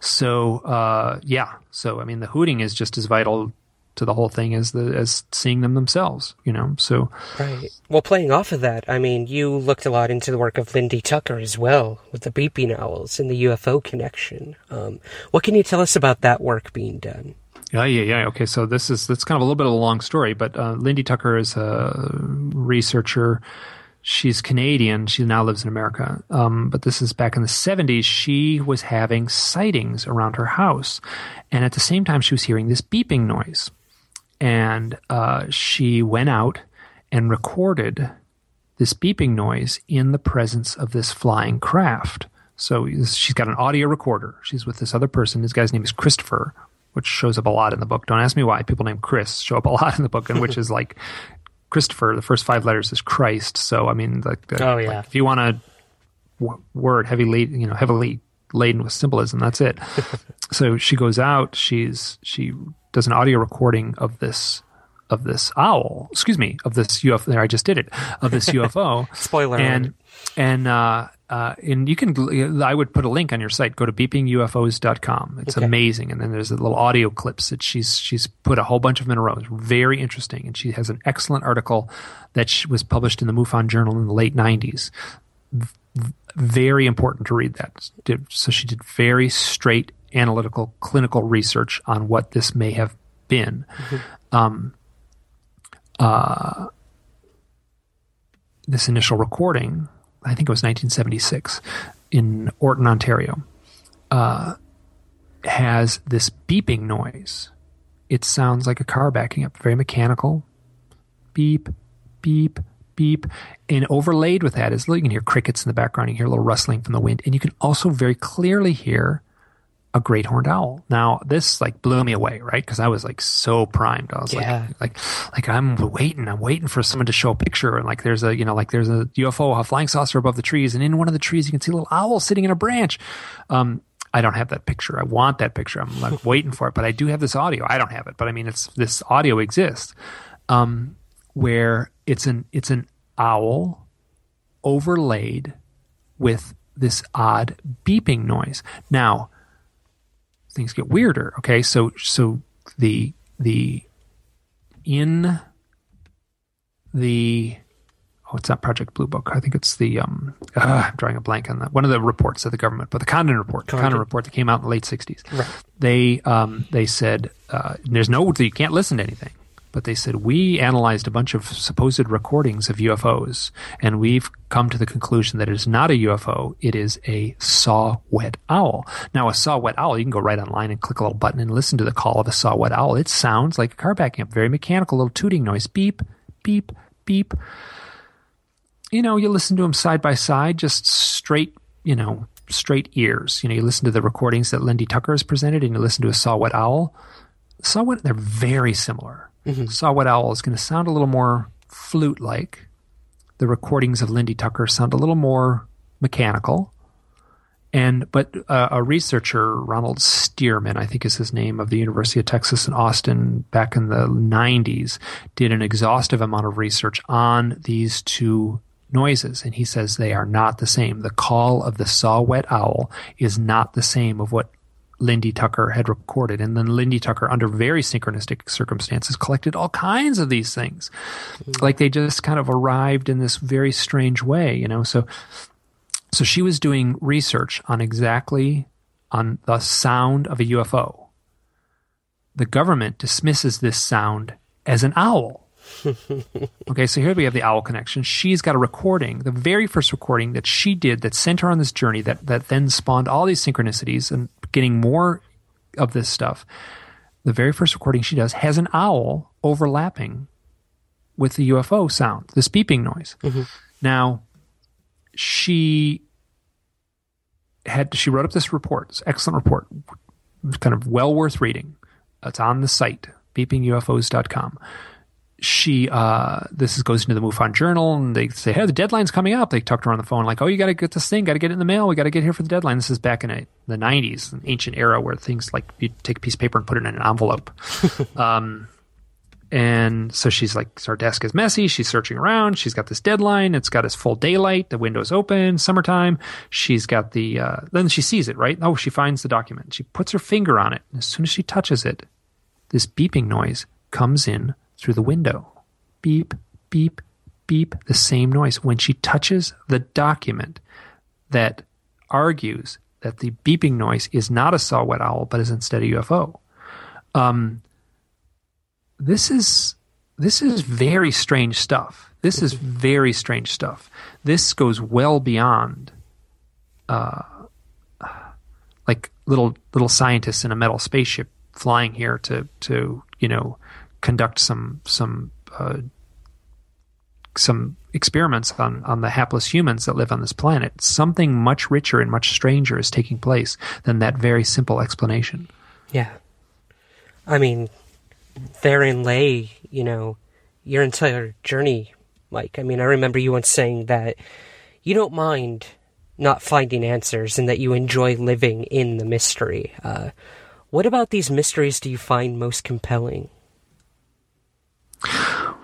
Speaker 6: So uh, yeah, so I mean, the hooting is just as vital to the whole thing as the as seeing them themselves, you know. So
Speaker 4: right. Well, playing off of that, I mean, you looked a lot into the work of Lindy Tucker as well with the beeping owls and the UFO connection. Um, what can you tell us about that work being done?
Speaker 6: Yeah, yeah, yeah. Okay, so this is that's kind of a little bit of a long story, but uh, Lindy Tucker is a researcher. She's Canadian. She now lives in America. Um, but this is back in the 70s. She was having sightings around her house. And at the same time, she was hearing this beeping noise and uh, she went out and recorded this beeping noise in the presence of this flying craft. So she's got an audio recorder. She's with this other person. This guy's name is Christopher, which shows up a lot in the book. Don't ask me why. People named Chris show up a [LAUGHS] lot in the book, and which is like Christopher. The first five letters is Christ. So I mean, like,
Speaker 4: oh yeah.
Speaker 6: Like if you want a w- word heavy, you know, heavily laden with symbolism, that's it. [LAUGHS] so she goes out. She's she does an audio recording of this of this owl. Excuse me, of this UFO. There, I just did it. Of this [LAUGHS] UFO.
Speaker 4: Spoiler.
Speaker 6: And and uh, uh, and you can. I would put a link on your site. Go to beepingufos.com. It's okay. amazing. And then there's a little audio clips that she's she's put a whole bunch of them in a row. It's very interesting. And she has an excellent article that was published in the MUFON Journal in the late '90s. Very important to read that. So she did very straight analytical clinical research on what this may have been. Mm-hmm. Um, uh, this initial recording, I think it was 1976 in Orton, Ontario, uh, has this beeping noise. It sounds like a car backing up, very mechanical. Beep, beep, beep. And overlaid with that is you can hear crickets in the background, you can hear a little rustling from the wind, and you can also very clearly hear a great horned owl. Now this like blew me away, right? Because I was like so primed. I was
Speaker 4: yeah.
Speaker 6: like, like, like I'm waiting. I'm waiting for someone to show a picture, and like there's a you know like there's a UFO, a flying saucer above the trees, and in one of the trees you can see a little owl sitting in a branch. Um, I don't have that picture. I want that picture. I'm like [LAUGHS] waiting for it, but I do have this audio. I don't have it, but I mean, it's this audio exists, um, where it's an it's an owl overlaid with this odd beeping noise. Now things get weirder. Okay, so so the the in the oh, it's not Project Blue Book. I think it's the um, uh, [SIGHS] I'm drawing a blank on that. One of the reports of the government, but the Condon report, Condon, Condon report that came out in the late '60s.
Speaker 4: Right.
Speaker 6: They um, they said uh, there's no you can't listen to anything. But they said we analyzed a bunch of supposed recordings of UFOs, and we've come to the conclusion that it is not a UFO. It is a saw wet owl. Now, a saw-whet owl, you can go right online and click a little button and listen to the call of a saw-whet owl. It sounds like a car backing up, very mechanical, little tooting noise, beep, beep, beep you know, you listen to them side by side, just straight, you know, straight ears. You know, you listen to the recordings that Lindy Tucker has presented and you listen to a saw-whet owl. Saw-whet, they're very similar. Mm-hmm. Saw-whet owl is going to sound a little more flute-like. The recordings of Lindy Tucker sound a little more mechanical. And but uh, a researcher, Ronald Stearman, I think is his name, of the University of Texas in Austin, back in the '90s, did an exhaustive amount of research on these two noises, and he says they are not the same. The call of the saw-whet owl is not the same of what Lindy Tucker had recorded. And then Lindy Tucker, under very synchronistic circumstances, collected all kinds of these things. Mm-hmm. Like they just kind of arrived in this very strange way, you know. So so she was doing research on exactly on the sound of a UFO. The government dismisses this sound as an owl. [LAUGHS] okay, so here we have the owl connection. She's got a recording, the very first recording that she did that sent her on this journey that, that then spawned all these synchronicities and getting more of this stuff. The very first recording she does has an owl overlapping with the UFO sound, this beeping noise. Mm-hmm. Now, she had she wrote up this report, this excellent report, kind of well worth reading. It's on the site, beepingufos.com she uh, this is, goes into the MUFON journal and they say, Hey, the deadline's coming up. They talked to her on the phone, like, Oh, you got to get this thing, got to get it in the mail. We got to get here for the deadline. This is back in a, the 90s, an ancient era where things like you take a piece of paper and put it in an envelope. [LAUGHS] um, and so she's like, so her desk is messy. She's searching around. She's got this deadline. It's got this full daylight. The window's open, summertime. She's got the, uh, then she sees it, right? Oh, she finds the document. She puts her finger on it. And as soon as she touches it, this beeping noise comes in through the window. Beep, beep, beep, the same noise. When she touches the document that argues that the beeping noise is not a saw-whet owl, but is instead a UFO. Um, this is this is very strange stuff. This is very strange stuff. This goes well beyond, uh, like little little scientists in a metal spaceship flying here to to you know conduct some some uh, some experiments on on the hapless humans that live on this planet. Something much richer and much stranger is taking place than that very simple explanation.
Speaker 4: Yeah, I mean, therein lay you know your entire journey, Mike. I mean, I remember you once saying that you don't mind not finding answers and that you enjoy living in the mystery. Uh, what about these mysteries do you find most compelling?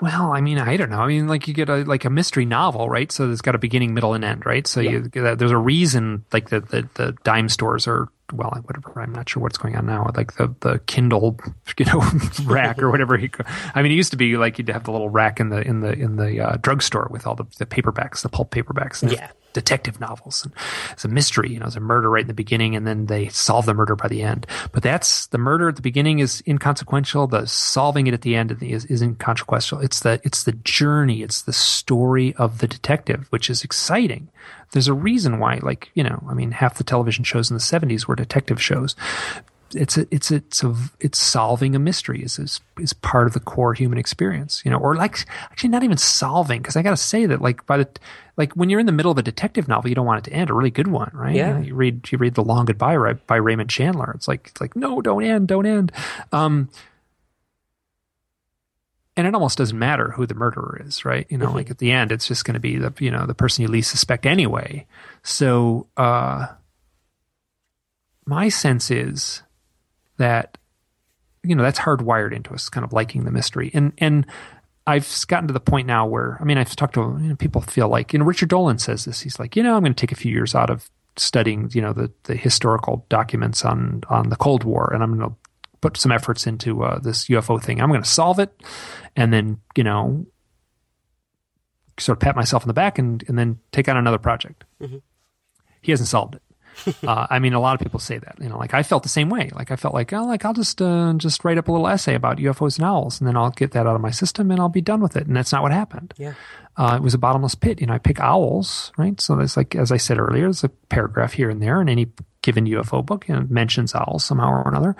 Speaker 6: Well, I mean, I don't know. I mean, like you get a like a mystery novel, right? So it's got a beginning, middle, and end, right? So yeah. you there's a reason like the, the the dime stores are well, whatever. I'm not sure what's going on now. Like the the Kindle, [LAUGHS] you know, [LAUGHS] rack or whatever. He, I mean, it used to be like you'd have the little rack in the in the in the uh, drugstore with all the, the paperbacks, the pulp paperbacks.
Speaker 4: yeah
Speaker 6: detective novels. And it's a mystery, you know, it's a murder right in the beginning and then they solve the murder by the end. But that's the murder at the beginning is inconsequential. The solving it at the end is, is inconsequential. It's the, it's the journey. It's the story of the detective, which is exciting. There's a reason why, like, you know, I mean, half the television shows in the 70s were detective shows it's a, it's a, it's a, it's solving a mystery is, is is part of the core human experience, you know, or like actually not even solving because I got to say that like by the like when you're in the middle of a detective novel, you don't want it to end. A really good one, right?
Speaker 4: Yeah.
Speaker 6: You, know, you read you read The Long Goodbye right, by Raymond Chandler. It's like it's like no, don't end, don't end. Um, and it almost doesn't matter who the murderer is, right? You know, mm-hmm. like at the end, it's just going to be the you know the person you least suspect anyway. So uh, my sense is that you know that's hardwired into us, kind of liking the mystery, and and I've gotten to the point now where I mean I've talked to you know, people feel like you know Richard Dolan says this. He's like, you know, I'm going to take a few years out of studying you know the the historical documents on on the Cold War, and I'm going to put some efforts into uh, this UFO thing. I'm going to solve it, and then you know sort of pat myself on the back and and then take on another project. He hasn't solved it. [LAUGHS] uh, I mean, a lot of people say that. You know, like I felt the same way. Like I felt like, oh, like I'll just uh, just write up a little essay about UFOs and owls, and then I'll get that out of my system, and I'll be done with it. And that's not what happened.
Speaker 4: Yeah.
Speaker 6: Uh, it was a bottomless pit. You know, I pick owls, right? So there's like, as I said earlier, there's a paragraph here and there in any given UFO book, you know, mentions owls somehow or another.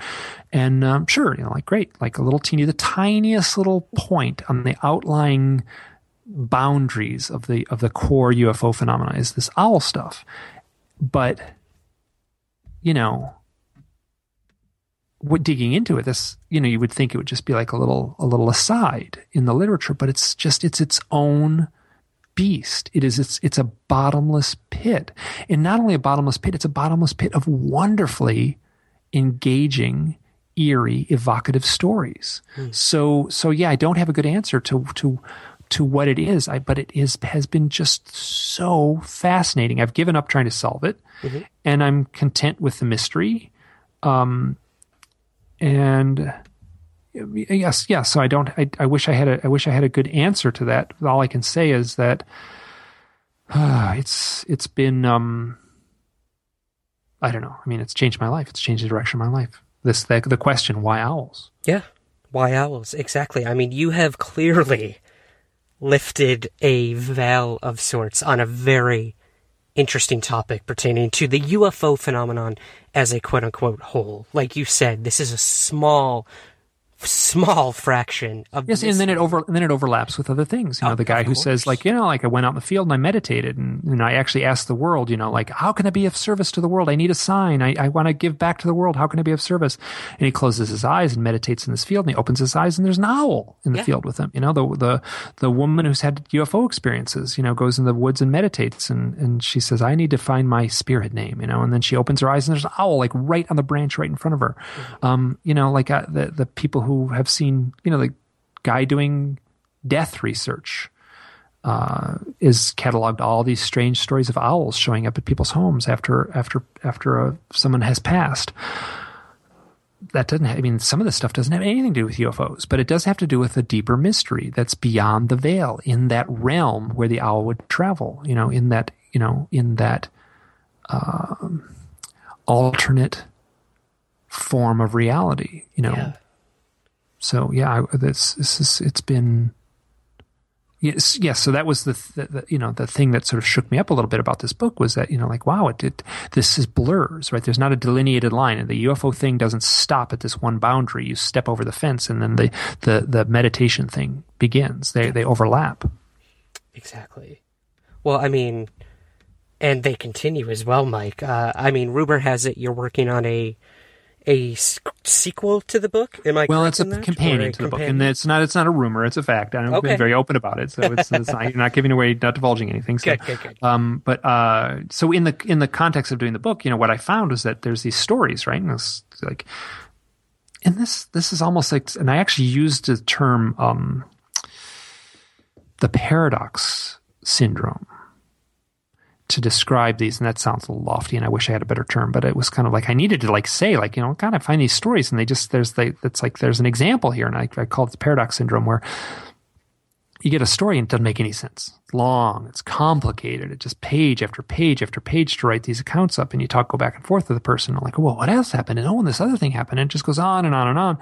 Speaker 6: And um, sure, you know, like great, like a little teeny, the tiniest little point on the outlying boundaries of the of the core UFO phenomena is this owl stuff. But you know, what digging into it, this you know, you would think it would just be like a little a little aside in the literature, but it's just it's its own beast. It is it's it's a bottomless pit. And not only a bottomless pit, it's a bottomless pit of wonderfully engaging, eerie, evocative stories. Hmm. So so yeah, I don't have a good answer to to to what it is, I, but it is has been just so fascinating. I've given up trying to solve it, and I'm content with the mystery. Um, and yes, yes. So I don't. I, I wish I had a. I wish I had a good answer to that. All I can say is that uh, [SIGHS] it's it's been. Um, I don't know. I mean, it's changed my life. It's changed the direction of my life. This the, the question: Why owls?
Speaker 4: Yeah. Why owls? Exactly. I mean, you have clearly lifted a veil of sorts on a very interesting topic pertaining to the UFO phenomenon as a quote unquote whole. Like you said, this is a small, small fraction of
Speaker 6: Yes, and then it over and then it overlaps with other things. You know,
Speaker 4: Of-
Speaker 6: the guy who says like, you know, like I went out in the field and I meditated and, and I actually asked the world, you know, like, how can I be of service to the world? I need a sign. I, I want to give back to the world. How can I be of service? And he closes his eyes and meditates in this field and he opens his eyes and there's an owl in the
Speaker 4: Yeah.
Speaker 6: field with him. You know, the the the woman who's had UFO experiences, you know, goes in the woods and meditates and, and she says, I need to find my spirit name, you know, and then she opens her eyes and there's an owl like right on the branch right in front of her. Um, you know, like uh, the the people who have seen, you know, the guy doing death research uh, is cataloged all these strange stories of owls showing up at people's homes after after after uh, someone has passed. That doesn't. Have, I mean, some of this stuff doesn't have anything to do with UFOs, but it does have to do with a deeper mystery that's beyond the veil in that realm where the owl would travel. You know, in that you know in that um, alternate form of reality. You know,
Speaker 4: Yeah.
Speaker 6: So yeah, I, this this is it's been yes yes. So that was the, the, the you know the thing that sort of shook me up a little bit about this book was that you know like wow it did this is blurs right. There's not a delineated line, and the UFO thing doesn't stop at this one boundary. You step over the fence, and then the the the meditation thing begins. They they overlap.
Speaker 4: Exactly. Well, I mean, and they continue as well, Mike. Uh, I mean, rumor has it you're working on a a sequel to the book. Am I?
Speaker 6: Well, it's a
Speaker 4: that?
Speaker 6: Companion
Speaker 4: a
Speaker 6: to the book, and it's not it's not a rumor. It's a fact. I've
Speaker 4: Okay.
Speaker 6: been very open about it, so [LAUGHS] it's, it's not, you're not giving away, not divulging anything. So,
Speaker 4: Good, good, good.
Speaker 6: Um, but uh, so in the in the context of doing the book, you know, what I found was that there's these stories, right? And it's like, and this this is almost like, and I actually used the term um, the paradox syndrome to describe these and that sounds lofty and i wish i had a better term but it was kind of like i needed to like say like you know god i find these stories and they just there's they it's like there's an example here and i, I call it the paradox syndrome where you get a story and it doesn't make any sense. It's long it's complicated it just page after page after page to write these accounts up and you talk go back and forth with the person And like well what else happened? And oh and this other thing happened and it just goes on and on and on.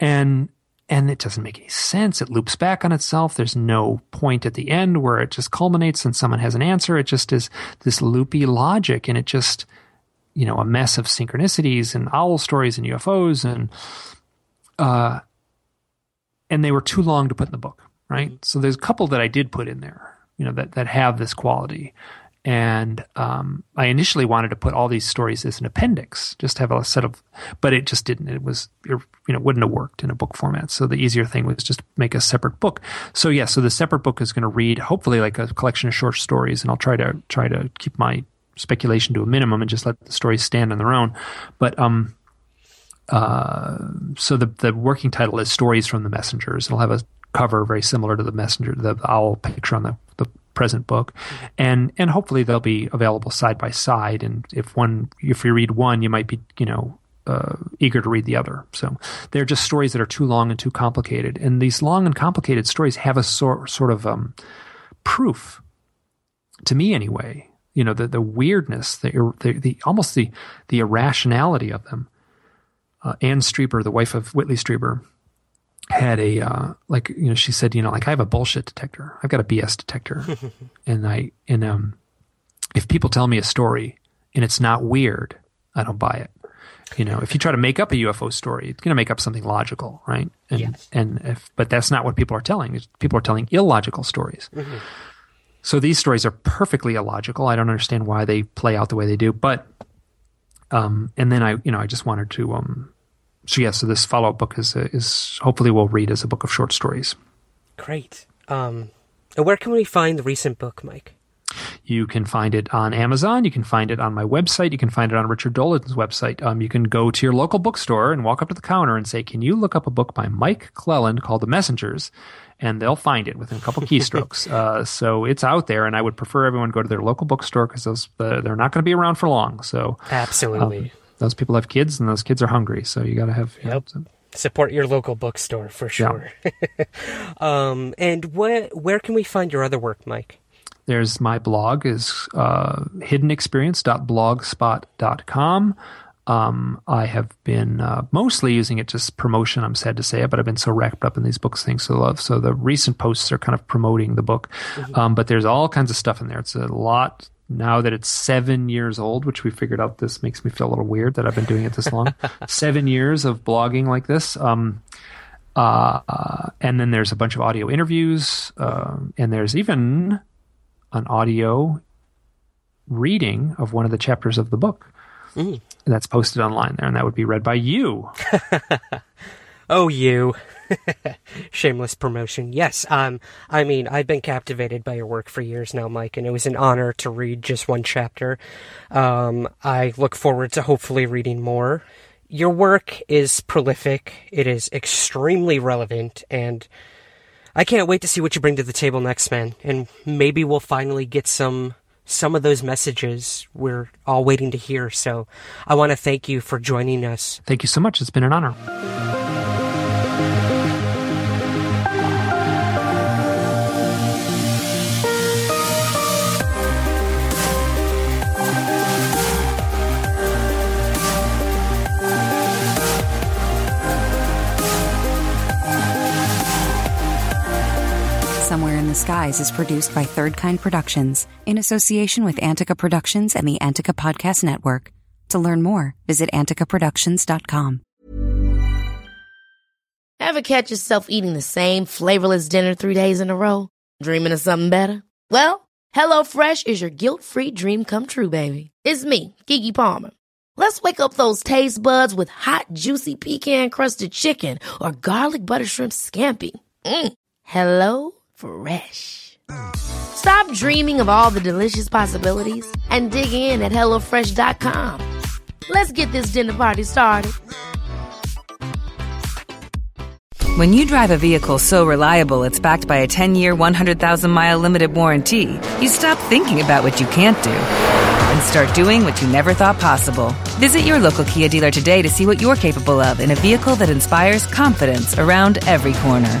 Speaker 6: And and it doesn't make any sense. It loops back on itself. There's no point at the end where it just culminates and someone has an answer. It just is this loopy logic and it just, you know, a mess of synchronicities and owl stories and UFOs and, uh, and they were too long to put in the book, right? So there's a couple that I did put in there, you know, that, that have this quality. And um, I initially wanted to put all these stories as an appendix, just have a set of, but it just didn't. It was, you know, wouldn't have worked in a book format. So the easier thing was just make a separate book. So yeah, so the separate book is going to read hopefully like a collection of short stories, and I'll try to try to keep my speculation to a minimum and just let the stories stand on their own. But um, uh, so the the working title is Stories from the Messengers. It'll have a cover very similar to the messenger, the owl picture on the, the present book, and and hopefully they'll be available side by side. And if one, if you read one, you might be you know uh, eager to read the other. So they're just stories that are too long and too complicated. And these long and complicated stories have a sort sort of um, proof, to me anyway. You know, the the weirdness, the the, the almost the the irrationality of them. Uh, Anne Strieber, the wife of Whitley Strieber, had a uh, like you know she said you know like I have a bullshit detector. I've got a BS detector, [LAUGHS] and I and um if people tell me a story and it's not weird, I don't buy it. You know, if you try to make up a UFO story, it's going to make up something logical, right? And
Speaker 4: Yes.
Speaker 6: and if but that's not what people are telling. People are telling illogical stories. So these stories are perfectly illogical. I don't understand why they play out the way they do. But um, and then I, you know, I just wanted to um, so yeah. So this follow up book is is hopefully we'll read as a book of short stories.
Speaker 4: Great. Um, and where can we find the recent book, Mike?
Speaker 6: You can find it on Amazon. You can find it on my website. You can find it on Richard Dolan's website. Um, you can go to your local bookstore and walk up to the counter and say, "Can you look up a book by Mike Clelland called The Messengers?" And they'll find it within a couple keystrokes. [LAUGHS] uh, so it's out there, and I would prefer everyone go to their local bookstore because those uh, they're not going to be around for long. So
Speaker 4: Absolutely.
Speaker 6: um, those people have kids, and those kids are hungry. So you got to have. you know,
Speaker 4: Yep. Support your local bookstore for sure. [LAUGHS] um, and where where can we find your other work, Mike?
Speaker 6: There's my blog is uh, hiddenexperience.blogspot.com. Um, I have been uh, mostly using it just promotion. I'm sad to say it, but I've been so wrapped up in these books things so love. So the recent posts are kind of promoting the book, um, but there's all kinds of stuff in there. It's a lot now that it's seven years old, which we figured out. This makes me feel a little weird that I've been doing it this long. [LAUGHS] seven years of blogging like this. Um, uh, uh, and then there's a bunch of audio interviews, um, and there's even an audio reading of one of the chapters of the book. That's posted online there, and that would be read by you. [LAUGHS]
Speaker 4: Oh, you. [LAUGHS] Shameless promotion. Yes, um, I mean, I've been captivated by your work for years now, Mike, and it was an honor to read just one chapter. Um, I look forward to hopefully reading more. Your work is prolific, it is extremely relevant, and I can't wait to see what you bring to the table next, man. And maybe we'll finally get some some of those messages we're all waiting to hear. So I want to thank you for joining us.
Speaker 6: Thank you so much. It's been an honor.
Speaker 5: The Skies is produced by Third Kind Productions in association with Antica Productions and the Antica Podcast Network. To learn more, visit anticaproductions.com.
Speaker 8: Ever catch yourself eating the same flavorless dinner three days in a row? Dreaming of something better? Well, HelloFresh is your guilt-free dream come true, baby. It's me, Keke Palmer. Let's wake up those taste buds with hot, juicy pecan-crusted chicken or garlic butter shrimp scampi. Mm. Hello Fresh. Stop dreaming of all the delicious possibilities and dig in at HelloFresh.com. Let's get this dinner party started.
Speaker 9: When you drive a vehicle so reliable it's backed by a 10 year, 100,000 mile limited warranty, you stop thinking about what you can't do and start doing what you never thought possible. Visit your local Kia dealer today to see what you're capable of in a vehicle that inspires confidence around every corner.